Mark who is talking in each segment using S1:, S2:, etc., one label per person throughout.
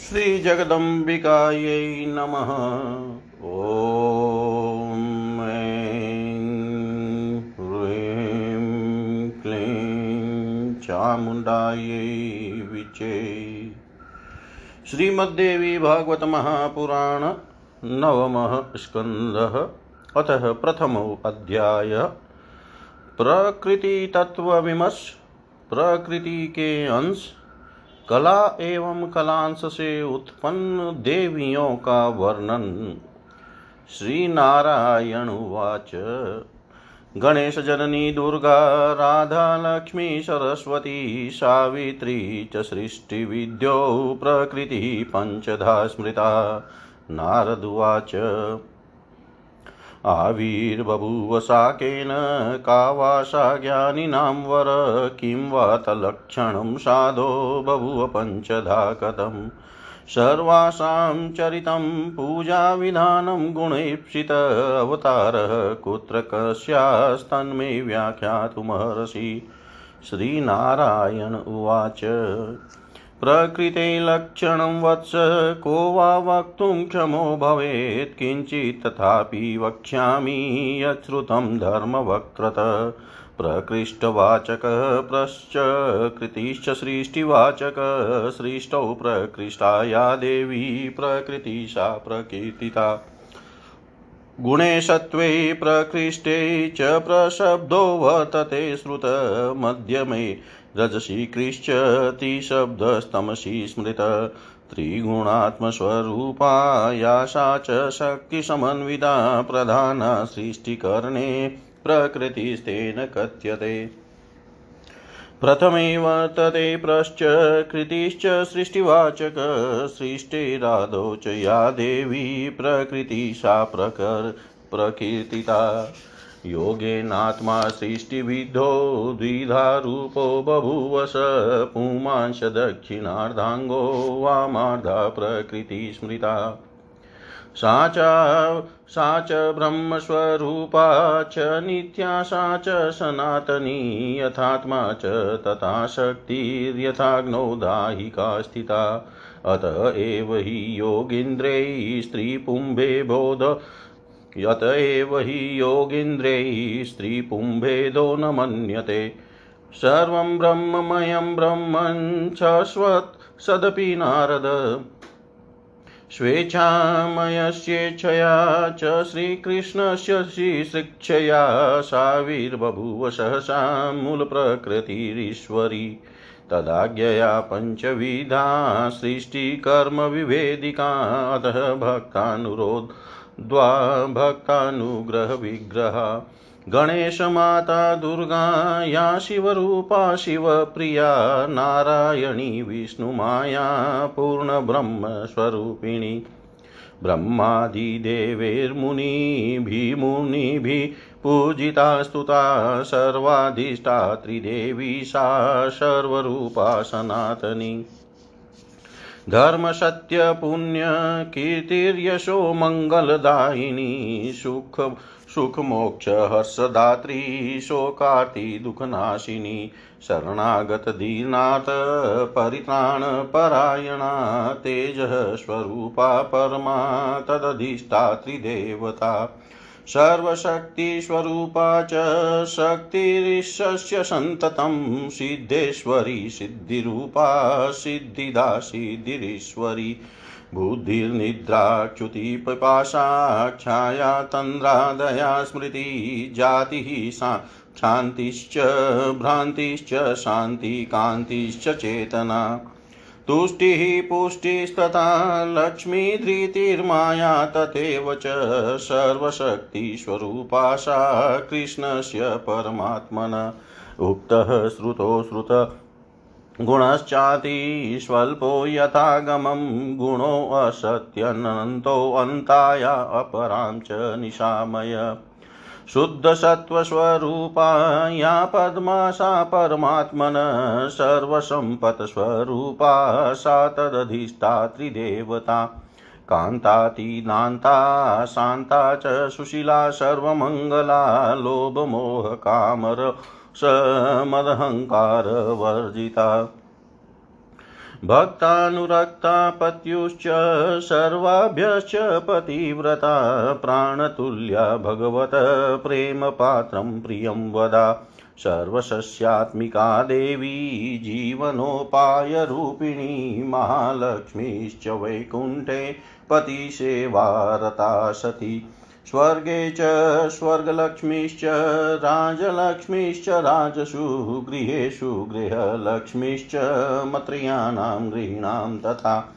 S1: श्रीजगदम्बिकायै नमः। ॐ ह्रीं क्लीं चामुण्डायै विचे श्रीमद्देवी भागवत महापुराण नवमः स्कन्दः अतः प्रथमो अध्याय। प्रकृति प्रकृतितत्त्वविमर्श प्रकृति के अंश कला एवं कलांश से उत्पन्न देवियों का वर्णन। श्री नारायण उवाच। गणेश जननी, दुर्गा, राधा, लक्ष्मी, सरस्वती, सावित्री च सृष्टिविद्यो प्रकृतिः पञ्चधा स्मृता। नारद नारदुवाच आविर्बभूव साकेन का वा सा ज्ञानिनां वर? किं वा तलक्षणं साधो बभूव पञ्चधा कथम् सर्वासां चरितं पूजाविधानं गुणेप्सित अवतारः कुत्र कस्यास्तन्मे व्याख्यातुमर्हसि? श्रीनारायण उवाच। प्रकृते लक्षणं वत्स, को वा वक्तुं क्षमो भवेत्, किञ्चित् तथापि वक्ष्यामि यच्छ्रुतं धर्मवक्त्रत। प्रकृष्टवाचक प्रश्च, कृतिश्च सृष्टिवाचक, सृष्टौ प्रकृष्टा या देवी, प्रकृतिशा प्रकीर्तिता। गुणे सत्त्वे प्रकृष्टे च प्रशब्दो वर्तते श्रुतमध्यमे रजसी कृश्चतिशब्दस्तमसि स्मृत त्रिगुणात्मस्वरूपा या सा च शक्तिसमन्विता प्रधाना सृष्टिकरणे प्रकृतिस्तेन कथ्यते। प्रथमे वर्तते कृतिश्च सृष्टिवाचक सृष्टिरादौ च या देवी प्रकृति सा प्रकर प्रकीर्तिता। योगेनात्मा सृष्टिविद्धो द्विधा रूपो बभूवस पुमांशदक्षिणार्धाङ्गो वामार्धा प्रकृतिस्मृता सा च सा च ब्रह्मस्वरूपा च नित्या, सा च सनातनी, यथात्मा च तथा शक्तिर्यथाग्नौ दाहिका स्थिता। अत एव हि योगीन्द्रैः स्त्रीपुम्भे बोध यत एव हि योगीन्द्रैः स्त्रीपुंभेदो न मन्यते। सर्वं ब्रह्ममयं ब्रह्मन् शश्वत् सदपि नारद। स्वेच्छामयस्येच्छया च श्रीकृष्णस्य श्रीशिक्षया साविर्बभूव सहसा मूलप्रकृतिरीश्वरी। तदाज्ञया पञ्चविधा सृष्टिकर्मविभेदिका अतः भक्तानुरोध द्वा भक्तानुग्रहविग्रह गणेशमाता दुर्गा, या शिवरूपा, शिवप्रिया, नारायणी विष्णुमाया पूर्णब्रह्मस्वरूपिणी ब्रह्मादिदेवैर्मुनिभिमुनिभिः पूजिता, स्तुता, सर्वाधिष्ठा, त्रिदेवी सा, सर्वरूपा, सनातनी। धर्मसत्यपुण्यकीर्तिर्यशो मङ्गलदायिनी सुख सुखमोक्षहर्षदात्री शोकार्ति दुःखनाशिनी शरणागतदीनाथ परित्राणपरायणा तेजः स्वरूपा परमा तदधिष्ठात्रिदेवता सर्वशक्तिस्वरूपा च शक्तिरिशस्य सन्ततं सिद्धेश्वरी, सिद्धिरूपा, सिद्धिदा, सिद्धिरीश्वरी। बुद्धिर्निद्राच्युतिपिपाशा तन्द्रादया स्मृति, जातिः, सा, शान्तिश्च, भ्रान्तिश्च, शान्तिकान्तिश्च चेतना। तुष्टिः पुष्टिस्तथा लक्ष्मीधृतिर्माया तथैव च सर्वशक्तिस्वरूपा सा कृष्णस्य परमात्मन। उक्तः श्रुतो श्रुत गुणश्चाति स्वल्पो यथागमं गुणोऽसत्यनन्तोऽन्ताया अपरां च निशामय। शुद्धसत्त्वस्वरूपा या पद्मा सा परमात्मन सर्वसम्पत्स्वरूपा सा तदधिष्ठात्रिदेवता कान्तातीनान्ता शान्ता च, सुशीला, सर्वमङ्गला, लोभमोहकामर समदहङ्कारवर्जिता भक्तानुरक्ता पत्युश्च सर्वाभ्यश्च पतिव्रता प्राणतुल्या भगवत प्रेमपात्रं प्रियं वदा। सर्वसस्यात्मिका देवी, जीवनोपायरूपिणी, महालक्ष्मीश्च वैकुण्ठे पतिसेवारता सती। स्वर्गे च स्वर्गलक्ष्मीश्च, राजलक्ष्मीश्च राजसु गृहेषु गृहलक्ष्मीश्च, मत्र्याणां तथा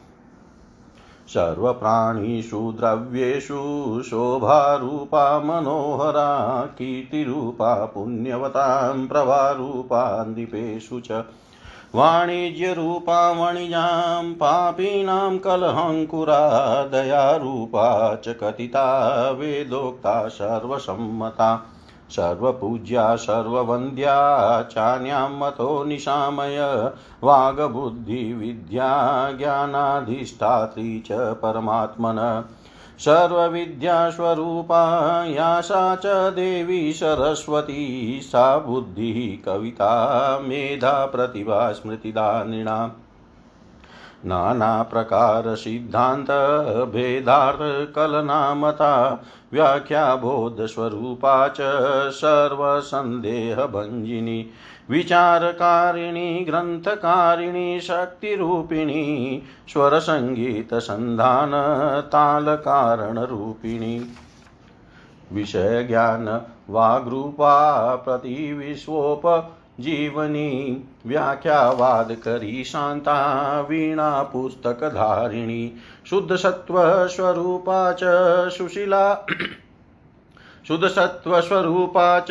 S1: सर्वप्राणिषु द्रव्येषु शोभारूपा मनोहरा, कीर्तिरूपा, पुण्यवतां प्रभारूपा दीपेषु च वाणिज्यरूपा वणिजां, पापीनां कलहङ्कुरा दयारूपा च कथिता, वेदोक्ता, सर्वसम्मता, सर्वपूज्या, सर्ववन्द्या, चान्यां मतो निशामय, वागबुद्धिविद्या, ज्ञानाधिष्ठात्री च परमात्मन। सर्वविद्यास्वरूपा या च देवी सरस्वती, सा बुद्धिः, कविता, मेधा, प्रतिभा स्मृतिदा नृणाम् नानाप्रकारसिद्धान्तभेदार्थकलनामता व्याख्याबोधस्वरूपा च सर्वसन्देहभञ्जिनी। विचारकारिणी ग्रन्थकारिणी शक्तिरूपिणी स्वरसङ्गीतसन्धानतालकारणरूपिणी विषयज्ञान, वाग्रूपा प्रतिविश्वोप जीवनी व्याख्यावादकरी शान्ता वीणा पुस्तकधारिणी, शुद्धसत्त्वस्वरूपा च सुशीला। शुद्धसत्त्वस्वरूपा च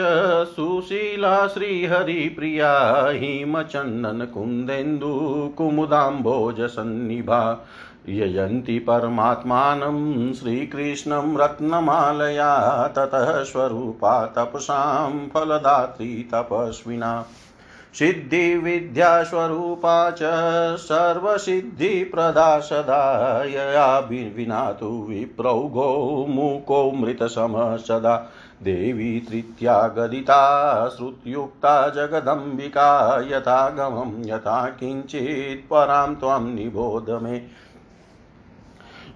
S1: सुशीला श्रीहरिप्रिया हिमचन्दनकुन्देन्दुकुमुदाम्भोजसन्निभा यजन्ति परमात्मानं श्रीकृष्णं रत्नमालया ततः स्वरूपा तपसां फलदात्री तपस्विना। सिद्धिविद्यास्वरूपा च सर्वसिद्धिप्रदा सदा यया विना तु विप्रौ गोमुखो मृतसमः सदा देवी तृतीया गदिता श्रुत्युक्ता जगदम्बिका, यथागमं यथा किञ्चित् परां त्वं निबोध मे।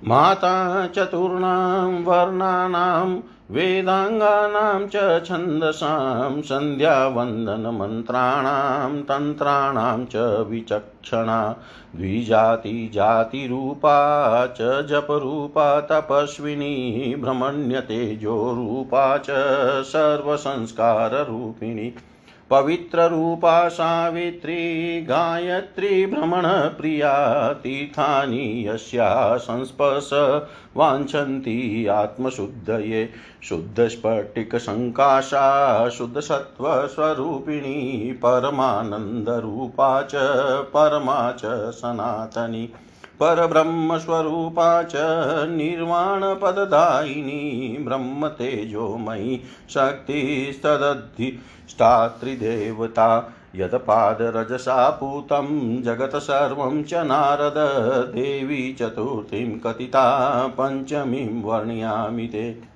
S1: माता चतुर्णां वर्णानां वेदाङ्गानां च छन्दसां सन्ध्यावन्दनमन्त्राणां तन्त्राणां च विचक्षणा द्विजातिजातिरूपा च जपरूपा तपस्विनी भ्रमण्यतेजोरूपा च सर्वसंस्काररूपिणी। पवित्ररूपा सावित्री गायत्री भ्रमणप्रिया तीर्थानि यस्या संस्पर्श वाञ्छन्ति आत्मशुद्धये। शुद्धस्फटिकसङ्काशा, शुद्धसत्त्वस्वरूपिणी, परमानन्दरूपा च, परमा च सनातनी। परब्रह्मस्वरूपा च निर्वाणपददायिनी ब्रह्मतेजोमयी शक्तिस्तदधिष्ठात्रिदेवता यत्पादरजसा पूतं जगत् सर्वं च नारद देवी चतुर्थीं कथिता पञ्चमीं वर्णयामि ते।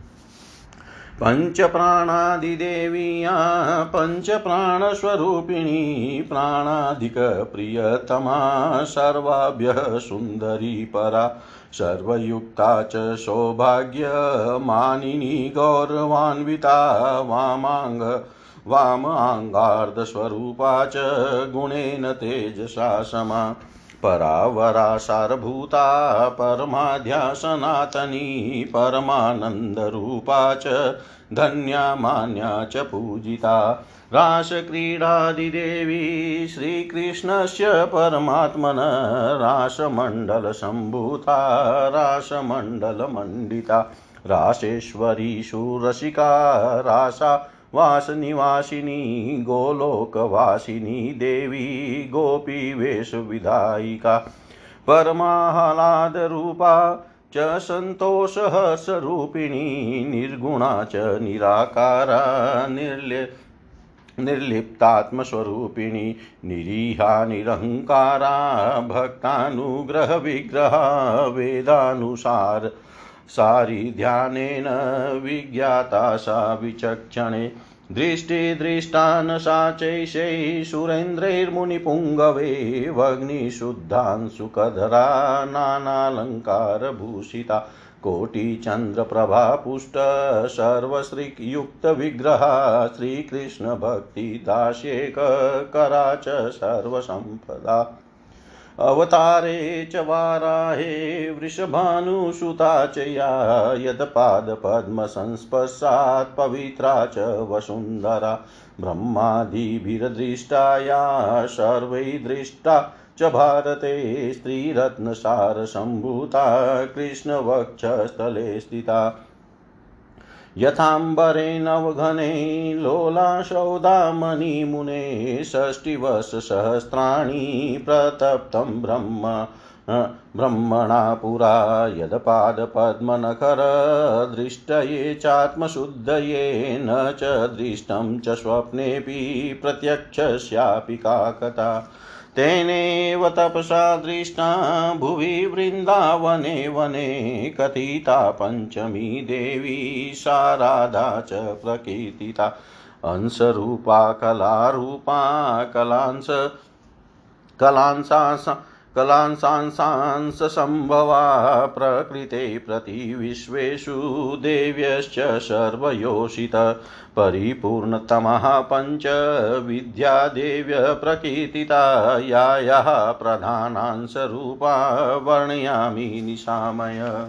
S1: पञ्चप्राणादिदेवीया पञ्चप्राणस्वरूपिणी प्राणाधिकप्रियतमा, सर्वाभ्यः सुन्दरी परा, सर्वयुक्ता च सौभाग्यमानिनी, गौरवान्विता, वामाङ्ग, वामाङ्गार्धस्वरूपा च गुणेन तेजसा समा। परावरा सारभूता परमाध्या सनातनी परमानन्दरूपा च, धन्या मान्या च पूजिता। रासक्रीडादिदेवी, श्रीकृष्णस्य परमात्मन, रासमण्डलसम्भूता, रासमण्डलमण्डिता। रासेश्वरी सुरसिका रासा वासनिवासिनी, गोलोकवासिनी देवी गोपीवेशविधायिका परमाह्लादरूपा च सन्तोषहर्षरूपिणी निर्गुणा च निराकारा निर्ल्य निर्लिप्तात्मस्वरूपिणी, निरीहा निरहङ्कारा भक्तानुग्रहविग्रहा, वेदानुसार सारी ध्यानेन विज्ञाता सा विचक्षणे। दृष्टिदृष्टान् साचैषै सुरेन्द्रैर्मुनिपुङ्गवे। वग्निशुद्धांशुकधरा नानालङ्कारभूषिता कोटिचन्द्रप्रभा पुष्ट सर्वश्रीयुक्तविग्रहा श्रीकृष्णभक्तिदास्येककरा च सर्वसम्पदा। अवतारे च वाराहे वृषभानुसुता च या यत्पादपद्मसंस्पर्शात् पवित्रा च वसुन्धरा ब्रह्मादिभिर्दृष्टा या सर्वैर्दृष्टा च भारते स्त्रीरत्नसारसम्भूता कृष्णवक्षस्थले स्थिता। यथाम्बरे नवघने लोलाशौदामणिमुने षष्टिवर्षसहस्राणि प्रतप्तं ब्रह्म ब्रह्मणा पुरा यदपादपद्मनखरदृष्टये चात्मशुद्धये न च दृष्टं च स्वप्नेऽपि प्रत्यक्षस्यापि काकता। तेनेव तपसा दृष्टा भुवि वृन्दावने वने कथिता पञ्चमी देवी साराधा च प्रकीर्तिता। अंशरूपा कलारूपा कलांस कलांसा कलांसांसांसम्भवा प्रकृते प्रतिविश्वेषु देव्यश्च सर्वयोषित। परिपूर्णतमः पञ्च विद्यादेव्यप्रकीर्तिता या याः प्रधानांशरूपा वर्णयामि निशामय।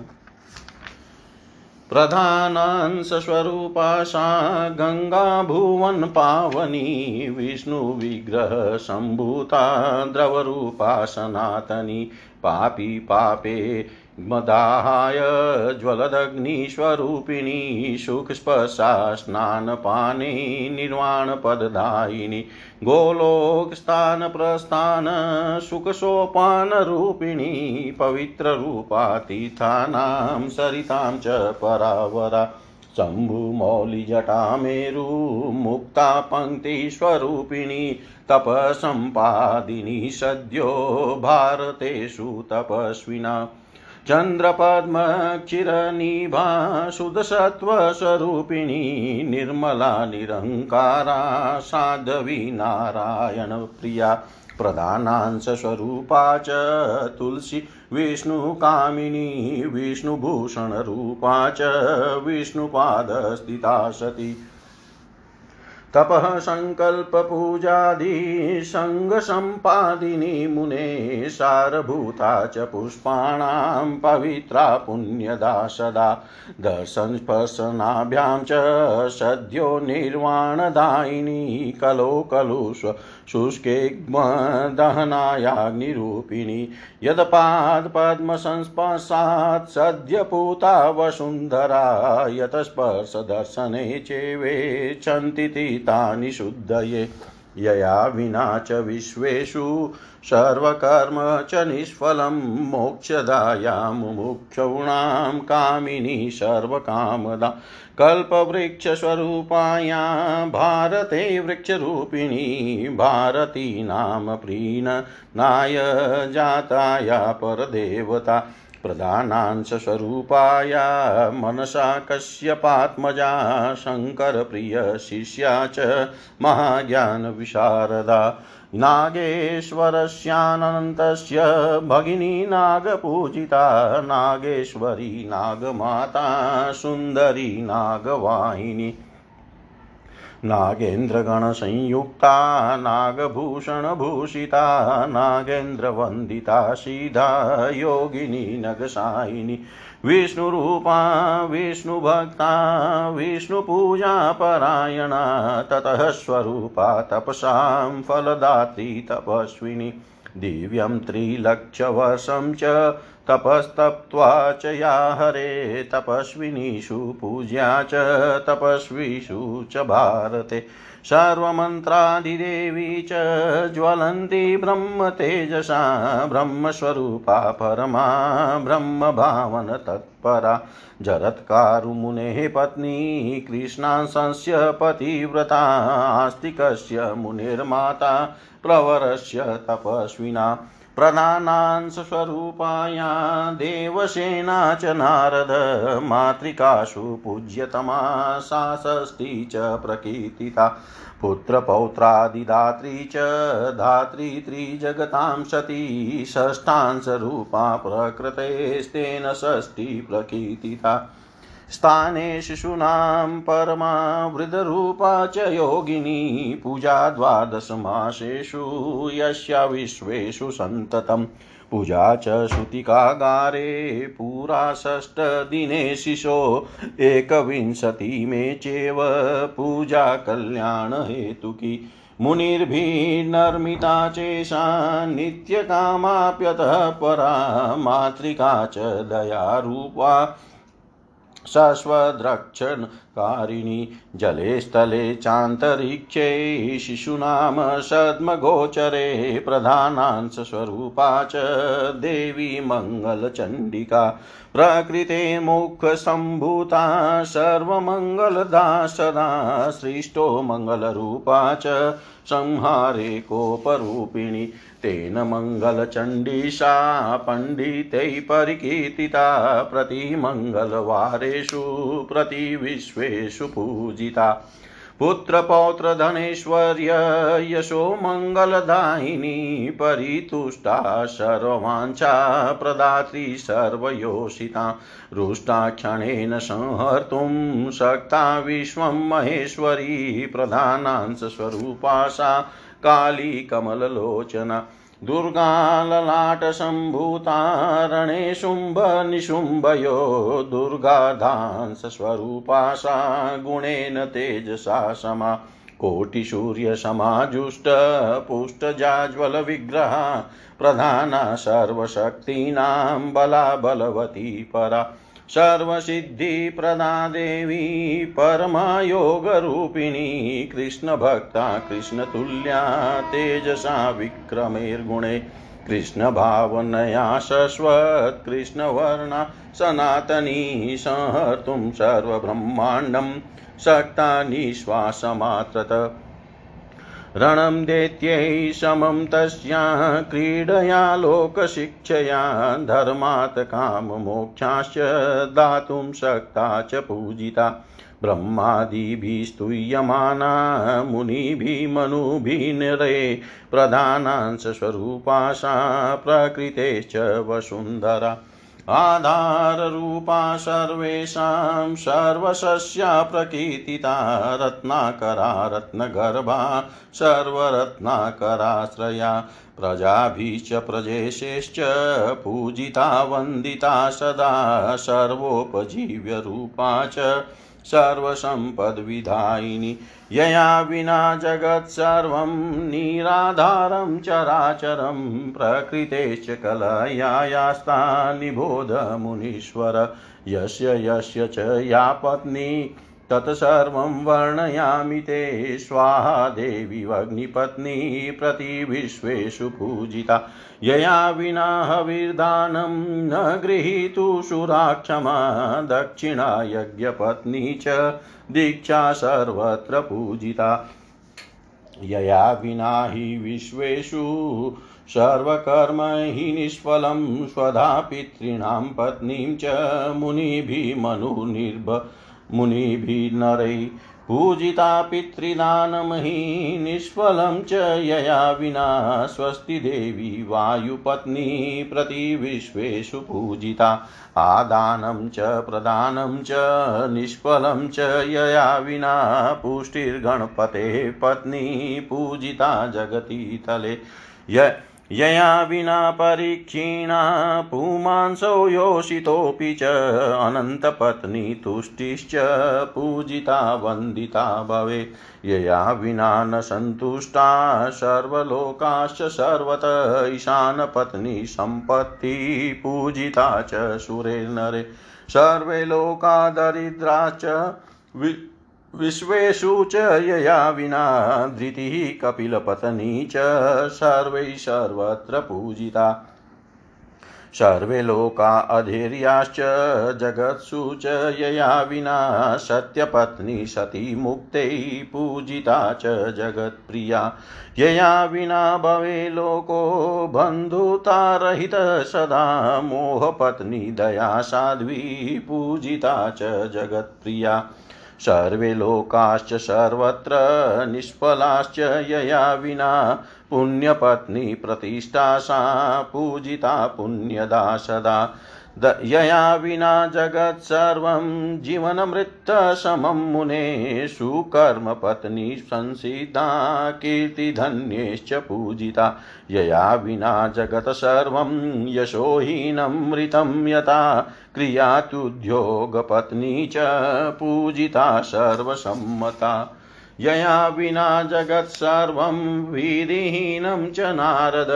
S1: प्रधानांशस्वरूपा सा गङ्गा भुवन् पावनी विष्णुविग्रहसम्भूता द्रवरूपा सनातनी पापी पापे मदाहाय ज्वलदग्निस्वरूपिणी सुखस्पर्शा स्नानपाने निर्वाणपददायिनी, गोलोकस्थानप्रस्थान, सुखसोपानरूपिणी पवित्ररूपा तीर्थानां सरितां च परावरा शम्भुमौलिजटामेरुमुक्ता पङ्क्तिस्वरूपिणी तपसम्पादिनी, सद्यो भारतेषु तपस्विना। चन्द्रपद्मक्षिरनिभा शुद्धसत्त्वस्वरूपिणी निर्मला निरङ्कारा साध्वी नारायणप्रिया प्रधानांशस्वरूपा च तुलसी विष्णुकामिनी विष्णुभूषणरूपा च विष्णुपादस्थिता सती। तपः सङ्कल्पपूजादिसङ्गसम्पादिनी मुने सारभूता च पुष्पाणां पवित्रा पुण्यदा सदा दर्शनस्पर्शनाभ्यां च सद्यो निर्वाणदायिनी कलो कलु शुष्केग्मदहनायाग्निरूपिणी यत्पादपद्मसंस्पर्शात् सद्यपूता वसुन्धरा यतस्पर्शदर्शने चेवेच्छन्ति तानि शुद्धये। यया विना च विश्वेषु सर्वकर्म च निष्फलं मोक्षदाया मुमुक्षूणां कामिनी सर्वकामदा। कल्पवृक्षस्वरूपाया भारते वृक्षरूपिणी भारती नाम प्रीणनाय जाताया परदेवता प्रधानांशस्वरूपाया मनसा कश्यपात्मजा शङ्करप्रियशिष्या च महाज्ञानविशारदा नागेश्वरस्यानन्तस्य भगिनी नागपूजिता नागेश्वरी नागमाता सुन्दरी नागवाहिनी नागेन्द्रगणसंयुक्ता नागभूषणभूषिता नागेन्द्रवन्दिता सीधा योगिनी नगसायिनी विष्णुरूपा विष्णुभक्ता विष्णुपूजापरायणा ततः स्वरूपा तपसां फलदात्री तपस्विनी दिव्यं त्रिलक्षवर्षं च तपस्तप्त्वा च या हरे तपस्विनीषु पूज्या च तपस्विषु च भारते। सर्वमन्त्रादिदेवी च ज्वलन्ति ब्रह्मतेजसा, ब्रह्मस्वरूपा परमा, ब्रह्मभावन तत्परा। जरत्कारुमुनेः पत्नी कृष्णांशस्य पतिव्रता, आस्तिकस्य मुनिर्माता, प्रवरस्य तपस्विना। प्रधानांशस्वरूपाया देवसेना च नारद मातृकासु पूज्यतमा सा षष्ठी च प्रकीर्तिता पुत्रपौत्रादिदात्री च, धात्री त्रिजगतां सती षष्ठांशरूपा प्रकृतेस्तेन षष्ठी प्रकीर्तिता। स्थाने शिशूनां परमा वृद्धरूपा च योगिनी पूजा द्वादशमासेषु यस्या विश्वेषु सन्ततम्। पूजा च श्रुतिकागारे पुरा षष्ठदिने शिशो एकविंशति मे चेव पूजा कल्याणहेतुकी मुनिर्भिर्नर्मिता चेषा नित्यकामाप्यतः परा मातृका च दयारूपा। सस्वद्रक्षन् शश्वद्रक्षणकारिणी जले स्थले चान्तरिक्षे शिशूनां सद्मगोचरे प्रधानांशस्वरूपा च देवी मङ्गलचण्डिका प्रकृते मुखसम्भूता सर्वमङ्गलदा सदा सृष्टो मङ्गलरूपा च संहारे कोपरूपिणी। तेन मङ्गलचण्डीशा पण्डितैः परिकीर्तिता प्रतिमङ्गलवारेषु प्रतिविश्वेषु पूजिता। पुत्रपौत्रधनेश्वर्य यशो मङ्गलदायिनी परितुष्टा, सर्ववाञ्छा प्रदात्री, सर्वयोषिता। रुष्टाक्षणेन संहर्तुं शक्ता विश्वं महेश्वरी प्रधानांशस्वरूपा सा काली कमललोचना। दुर्गाललाटसम्भूता रणे शुम्भनिशुम्भयो दुर्गाधांसस्वरूपा सा गुणेन तेजसा समा कोटिसूर्यसमाजुष्टपुष्टजाज्वलविग्रहा प्रधाना सर्वशक्तीनां बला बलवती परा। सर्वसिद्धिप्रदा देवी परमायोगरूपिणी, कृष्णभक्ता, कृष्णतुल्या, तेजसा, विक्रमेर्गुणे कृष्णभावनया शश्वत् कृष्णवर्णा, सनातनी, संहर्तुं सर्वब्रह्माण्डं शक्ता निःश्वासमात्रत रणं दैत्यै समं तस्या क्रीडया लोकशिक्षया धर्मात् काममोक्षाश्च दातुं शक्ता च पूजिता। ब्रह्मादिभिस्तूयमाना मुनिभिमनुभिनरे प्रधानांशस्वरूपा सा प्रकृतेश्च वसुन्धरा। आधाररूपा सर्वेषां सर्वशस्या प्रकीर्तिता रत्नाकरा रत्नगर्भा सर्वरत्नाकराश्रया प्रजाभिश्च प्रजेशेश्च पूजिता वन्दिता सदा सर्वोपजीव्यरूपा च। सर्वसम्पद्विधायिनी। यया विना जगत्सर्वं निराधारं चराचरं प्रकृतेश्च कलयास्ता निबोध मुनीश्वर। यस्य यस्य च या पत्नी तत्सर्वं वर्णयामि ते। स्वाहा देवी अग्निपत्नी प्रतिविश्वेषु पूजिता। यया विना हविर्दानं न गृहीतु सुराक्षमा दक्षिणा यज्ञपत्नी च दीक्षा सर्वत्र पूजिता। यया विना हि विश्वेषु सर्वकर्म हि निष्फलं। स्वधा पितॄणां पत्नीं च मुनिभिः मनुनिर्भ मुनिभिर्नरै पूजिता पितृदानमहि निष्फलं च यया विना स्वस्ति देवी वायुपत्नी प्रतिविश्वेषु पूजिता। आदानं च, प्रदानं च, निष्फलं च यया विना पुष्टिर्गणपतेः पत्नी पूजिता जगति तले य यया विना परीक्षीणा पुमांसो योषितोऽपि च। अनन्तपत्नी तुष्टिश्च पूजिता, वन्दिता भवेत्। यया विना न सन्तुष्टा, सर्वलोकाश्च सर्वत। ईशानपत्नी सम्पत्तिः पूजिता च सुरेर्नरे सर्वे लोका दरिद्राश्च विश्वेषु च यया विना धृतिः कपिलपत्नी च सर्वैः सर्वत्र पूजिता। सर्वे लोका अधीर्याश्च, जगत्सु च यया विना सत्यपत्नी सती मुक्ते पूजिता च जगत्प्रिया। यया विना भवे लोको बन्धुतारहितः सदा मोहपत्नी दया साध्वी पूजिता च जगत्प्रिया। सर्वे लोकाश्च सर्वत्र निष्फलाश्च यया विना पुण्यपत्नी प्रतिष्ठा सा पूजिता पुण्यदा सदा यया विना जगत्सर्वं जीवनमृत्तसमं मुने सुकर्मपत्नी संसिता कीर्तिधन्येश्च पूजिता। यया विना जगत्सर्वं यशोहीनमृतं यथा क्रियात्युद्योगपत्नी च पूजिता सर्वसम्मता। यया विना जगत्सर्वं विधिहीनं च नारद,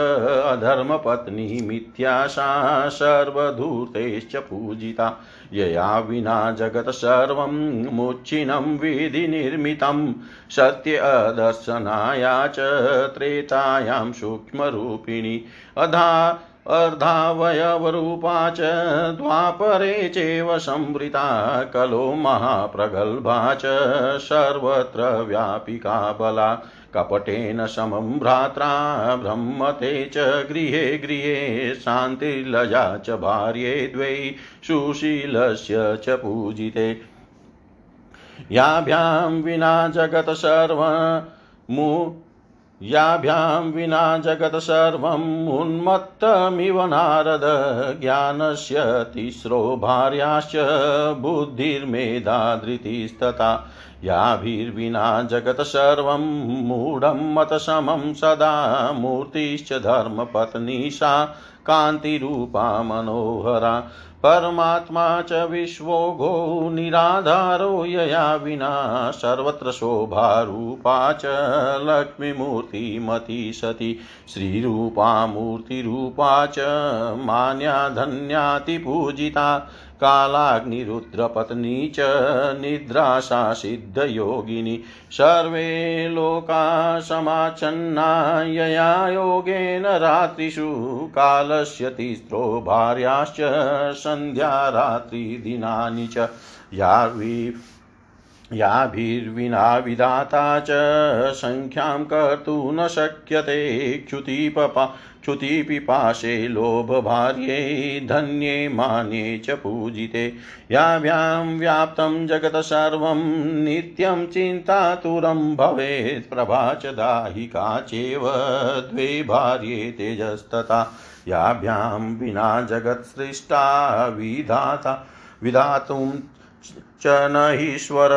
S1: अधर्मपत्नी मिथ्याशा सर्वधूतैश्च पूजिता। यया विना जगत्सर्वं मुच्छिनं विधिनिर्मितं सत्य अदर्शनाया च त्रेतायां सूक्ष्मरूपिणी। अधा अर्धावयवरूपा च द्वापरे चैव संवृता कलो महाप्रगल्भा च सर्वत्र व्यापिका बला। कपटेन समं भ्रात्रा ब्रह्मते च गृहे गृहे शान्तिर्लजा च भार्ये द्वै सुशीलस्य च पूजिते। याभ्यां विना जगत् सर्वमु याभ्यां विना जगत् सर्वम् उन्मत्तमिव नारद, ज्ञानस्य तिस्रो भार्याश्च बुद्धिर्मेधा धृतिस्तथा। याभिर्विना जगत् सर्वं मूढं मतसमं सदा, मूर्तिश्च धर्मपत्नी सा कान्तिरूपा मनोहरा, परमात्मा च विश्वोघो निराधारो, यया विना सर्वत्र शोभारूपा च लक्ष्मीमूर्तिमती सती श्रीरूपा मूर्तिरूपा च मान्या धन्यातिपूजिता कालाग्निरुद्रपत्नी च निद्रासा सिद्धयोगिनी सर्वे लोका समाचन्ना यया योगेन रात्रिषु कालस्य तिस्रो भार्याश्च सन्ध्या रात्रिदिनानि च। या याभिर्विना विधाता च सङ्ख्यां कर्तुं न शक्यते। च्युतिपपा च्युतिपिपाशे लोभभार्ये, धन्ये मान्ये च पूजिते। याभ्यां व्याप्तं जगत् सर्वं, नित्यं चिन्तातुरं भवेत्। प्रभा च दाहिका चेव द्वे भार्ये तेजस्तथा। याभ्यां विना जगत्सृष्टा विधाता विधातुं च न ईश्वर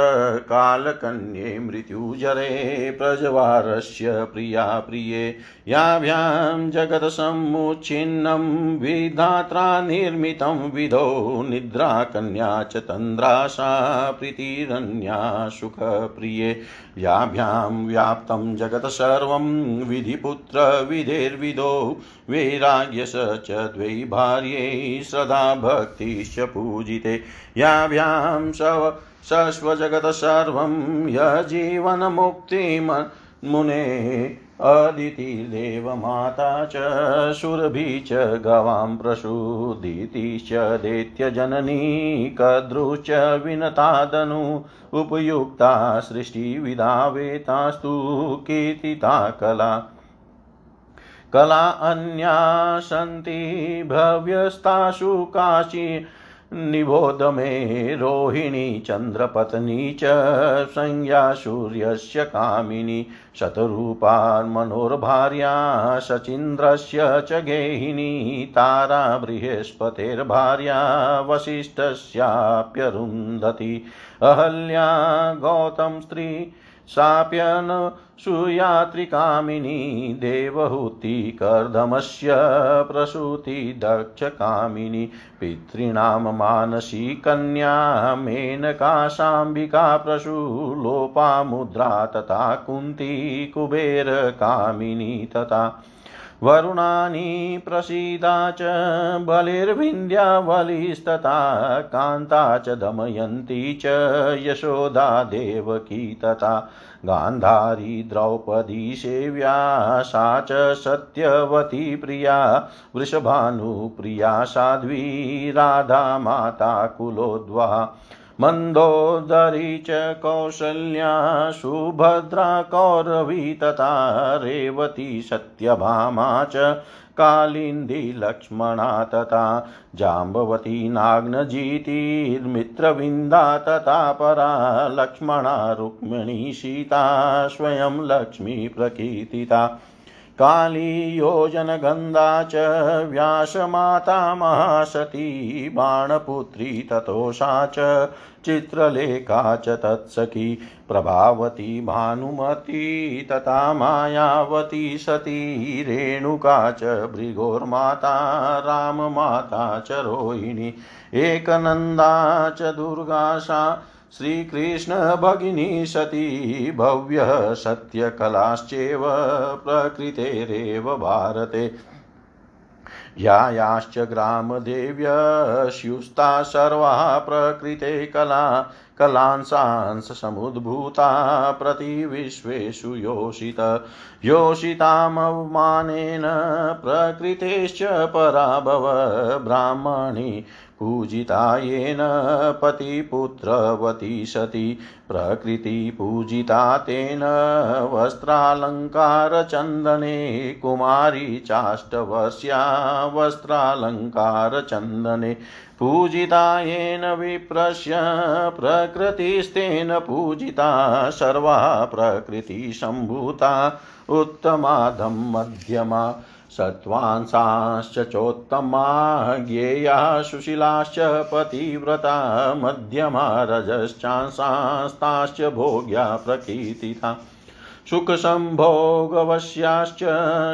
S1: कालकन्ये मृत्युजरे प्रजवारस्य प्रिया प्रिये याभ्यां जगत्समुच्छिन्नं विधात्रा निर्मितं विधो निद्राकन्या च तन्द्राशा प्रीतिरन्या सुखप्रिये याभ्यां व्याप्तं जगत् सर्वं विधिपुत्रविधेर्विदो वैराग्यस च द्वै भार्यै श्रद्धा भक्तिश्च पूजिते याभ्यां सस्वजगत् सर्वं यजीवनमुक्तिम मुने अदितिदेवमाता च सुरभि च गवां प्रसूदितिश्च दैत्यजननी कद्रुश्च विनतादनु उपयुक्ता सृष्टिविधा वेतास्तु कीर्तिता कला। कला अन्या सन्ति भव्यस्तासु काशी निबोध मे रोहिणी चन्द्रपत्नी च संज्ञा सूर्यस्य कामिनी शतरूपान्मनोर्भार्या शचीन्द्रस्य च गेहिनी तारा बृहस्पतिर्भार्या वसिष्ठस्याप्यरुन्धति। अहल्या गौतम स्त्री साप्यन सुयात्रिकामिनी देवहूतिकर्दमस्य प्रसूतिदक्षकामिनी पितॄणां मानसी कन्या मेनकाशाम्बिका प्रसूलोपामुद्रा तथा कुन्ती कुबेरकामिनी तथा वरुणानि प्रसीदा च बलिर्विन्द्यावलिस्तथा कान्ता च दमयन्ती च, यशोदा देवकी तथा, गान्धारी द्रौपदी सेव्या, सा च सत्यवती प्रिया, वृषभानुप्रिया, साध्वी, राधा माता कुलोद्वा। मन्दोदरी च कौसल्या सुभद्रा कौरवी तथा रेवती सत्यभामा च कालिन्दी लक्ष्मणा तथा जाम्बवती नाग्नजीतिर्मित्रविन्दा तथा परा लक्ष्मणा रुक्मिणी सीता स्वयं लक्ष्मी प्रकीर्तिता। काली योजनगन्धा च व्यासमाता महासती, बाणपुत्री ततोषा च, चित्रलेखा च तत्सखी, प्रभावती भानुमती तथा मायावती सती, रेणुका च भृगोर्माता, राममाता च रोहिणी, एकनन्दा च दुर्गासा श्रीकृष्णभगिनी सती भव्यः सत्यकलाश्चैव प्रकृतेरेव भारते। या याश्च ग्रामदेव्यस्युस्ता सर्वाः प्रकृते कला कलांसांसमुद्भूता प्रतिविश्वेषु योषित। योषितामवमानेन प्रकृतेश्च पराभव ब्राह्मणी पूजिता येन पतिपुत्रवती सती। प्रकृतिपूजिता तेन वस्त्रालङ्कारचन्दने कुमारी चाष्टवस्या वस्त्रालङ्कारचन्दने। पूजिता येन विप्रस्य प्रकृतिस्तेन पूजिता सर्वा प्रकृतिसम्भूता उत्तमादं मध्यमा सत्त्वांसाश्च चोत्तमा ज्ञेया सुशीलाश्च पतिव्रता मध्यमा रजश्चांसास्ताश्च भोग्या प्रकीर्तिता। सुखसम्भोगवश्याश्च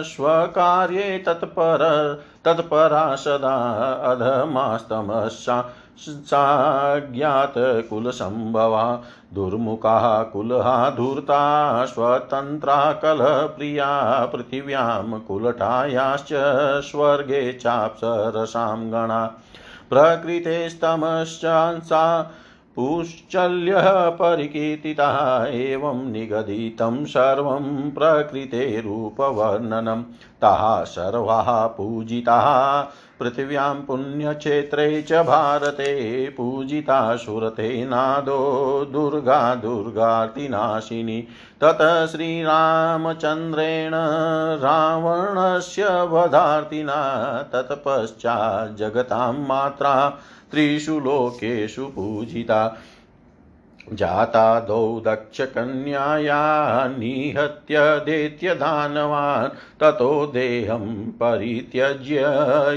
S1: स्वकार्ये तत्पर तत्परा सदा अधमास्तमसा साज्ञातकुलसम्भवा दुर्मुखाः कुलहा धूर्ता स्वतन्त्रा कलप्रिया पृथिव्यां कुलटायाश्च स्वर्गे चाप्सरसां गणा प्रकृतेस्तमश्चांसा पुश्चल्यः परिकीर्तितः एवं निगदितं सर्वं प्रकृतेरूपवर्णनं ताः सर्वाः पूजिताः। पृथिव्यां पुण्यक्षेत्रे च भारते पूजिता सुरते नादो दुर्गा दुर्गातिनाशिनी ततः श्रीरामचन्द्रेण रावणस्य वधार्तिना। तत्पश्चाज्जगतां मात्रा त्रिषु लोकेषु पूजिता। जातादौ दक्षकन्याया निहत्य दैत्यदानवान्, ततो देहं परित्यज्य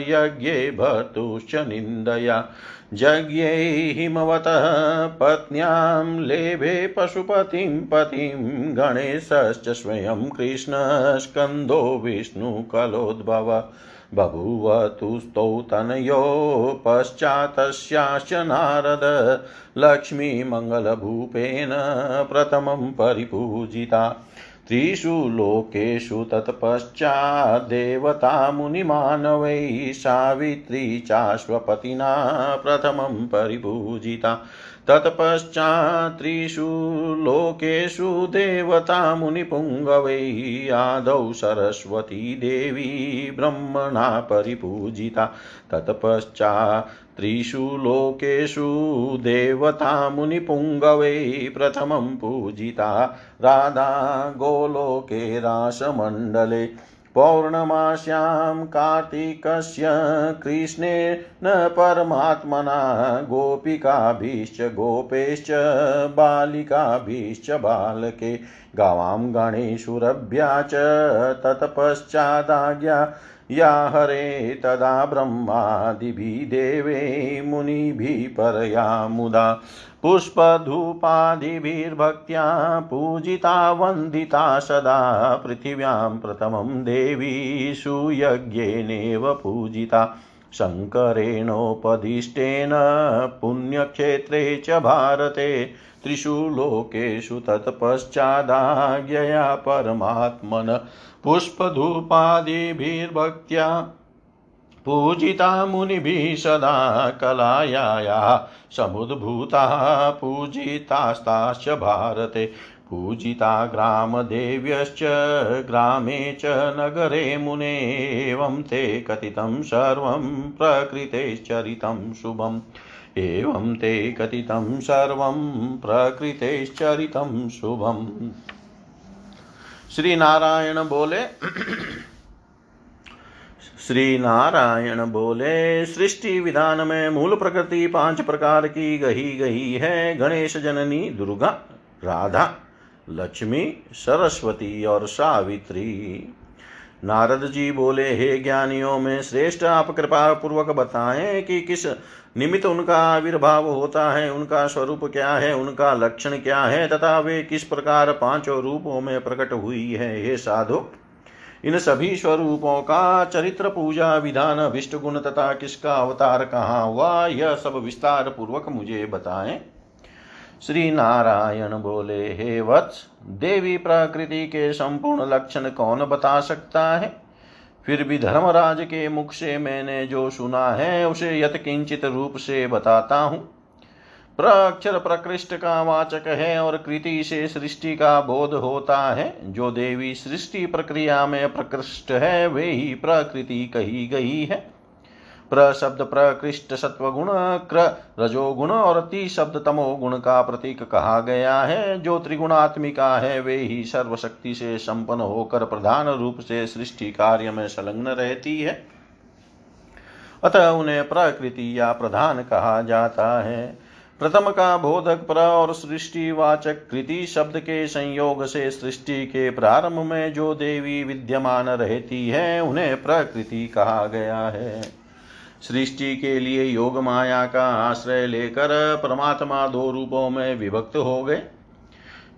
S1: यज्ञे भर्तुश्च निन्दया। यज्ञे हिमवतः पत्न्यां लेभे पशुपतिं पतिं गणेशश्च स्वयं कृष्णस्कन्दो विष्णुकलोद्भव। बभूव तुस्तौ तनयो पश्चातस्याश्च नारद लक्ष्मीमङ्गलभूपेन प्रथमं परिपूजिता। त्रिषु लोकेषु तत्पश्चाद्देवता मुनिमानवै सावित्री चाश्वपतिना प्रथमं परिपूजिता। तत्पश्चात्त्रिषु लोकेषु देवता मुनिपुङ्गवै आदौ सरस्वती देवी ब्रह्मणा परिपूजिता। तत्पश्चात्त्रिषु लोकेषु देवता मुनिपुङ्गवै प्रथमं पूजिता। राधा गोलोके रासमण्डले पौर्णमास्यां कार्तिकस्य कृष्णेन परमात्मना गोपिकाभिश्च गोपेश्च बालिकाभिश्च बालके गावां गणेशुरभ्या च तत्पश्चादाज्ञा या हरे तदा ब्रह्मादिभिः देवे मुनिभिः परया मुदा पुष्पधूपादिभिर्भक्त्या पूजिता वन्दिता सदा पृथिव्यां प्रथमं देवी सुयज्ञेनेव पूजिता शङ्करेणोपदिष्टेन पुण्यक्षेत्रे च भारते त्रिषु लोकेषु तत्पश्चादाज्ञया परमात्मन पुष्पधूपादिभिर्भक्त्या पूजिता मुनिभिः सदा कलायाया समुद्भूता पूजितास्ताश्च भारते। पूजिता ग्रामदेव्यश्च ग्रामे च नगरे मुने एवं ते कथितं सर्वं प्रकृतेश्चरितं शुभम्। एवं ते कथितं सर्वं प्रकृतेश्चरितं शुभम्। श्री नारायण बोले श्री नारायण बोले, सृष्टि विधान में मूल प्रकृति पाँच प्रकार की गही गही है, गणेश, जननी, दुर्गा, राधा, लक्ष्मी, सरस्वती और सावित्री। नारद जी बोले, हे ज्ञानियों में श्रेष्ठ आप कृपा पूर्वक बताएँ कि किस निमित्त उनका आविर्भाव होता है, उनका स्वरूप क्या है, उनका लक्षण क्या है, तथा वे किस प्रकार पाँचों रूपों में प्रकट हुई है, हे साधु? इन सभी स्वरूपों का चरित्र पूजा विधान विष्ट गुण तथा किसका अवतार कहाँ हुआ, यह सब विस्तार पूर्वक मुझे बताएँ। श्री नारायण बोले, हे वत्स, देवी प्रकृति के संपूर्ण लक्षण कौन बता सकता है? फिर भी धर्मराज के मुख से मैंने जो सुना है, उसे यथकिंचित रूप से बताता हूँ। प्रक्षर प्रकृष्ट का वाचक है और कृति से सृष्टि का बोध होता है। जो देवी सृष्टि प्रक्रिया में प्रकृष्ट है, वे ही प्रकृति कही गई है। प्र शब्द प्रकृष्ट सत्वगुण क्र रजोगुण और ती शब्द तमो गुण का प्रतीक कहा गया है। जो त्रिगुणात्मिका है, वे ही सर्वशक्ति से संपन्न होकर प्रधान रूप से सृष्टि कार्य में संलग्न रहती है। अतः उन्हें प्रकृति या प्रधान कहा जाता है। प्रथम का बोधक प्र और सृष्टिवाचक कृति शब्द के संयोग से सृष्टि के प्रारंभ में जो देवी विद्यमान रहती है, उन्हें प्रकृति कहा गया है। सृष्टि के लिए योग माया का आश्रय लेकर परमात्मा दो रूपों में विभक्त हो गए।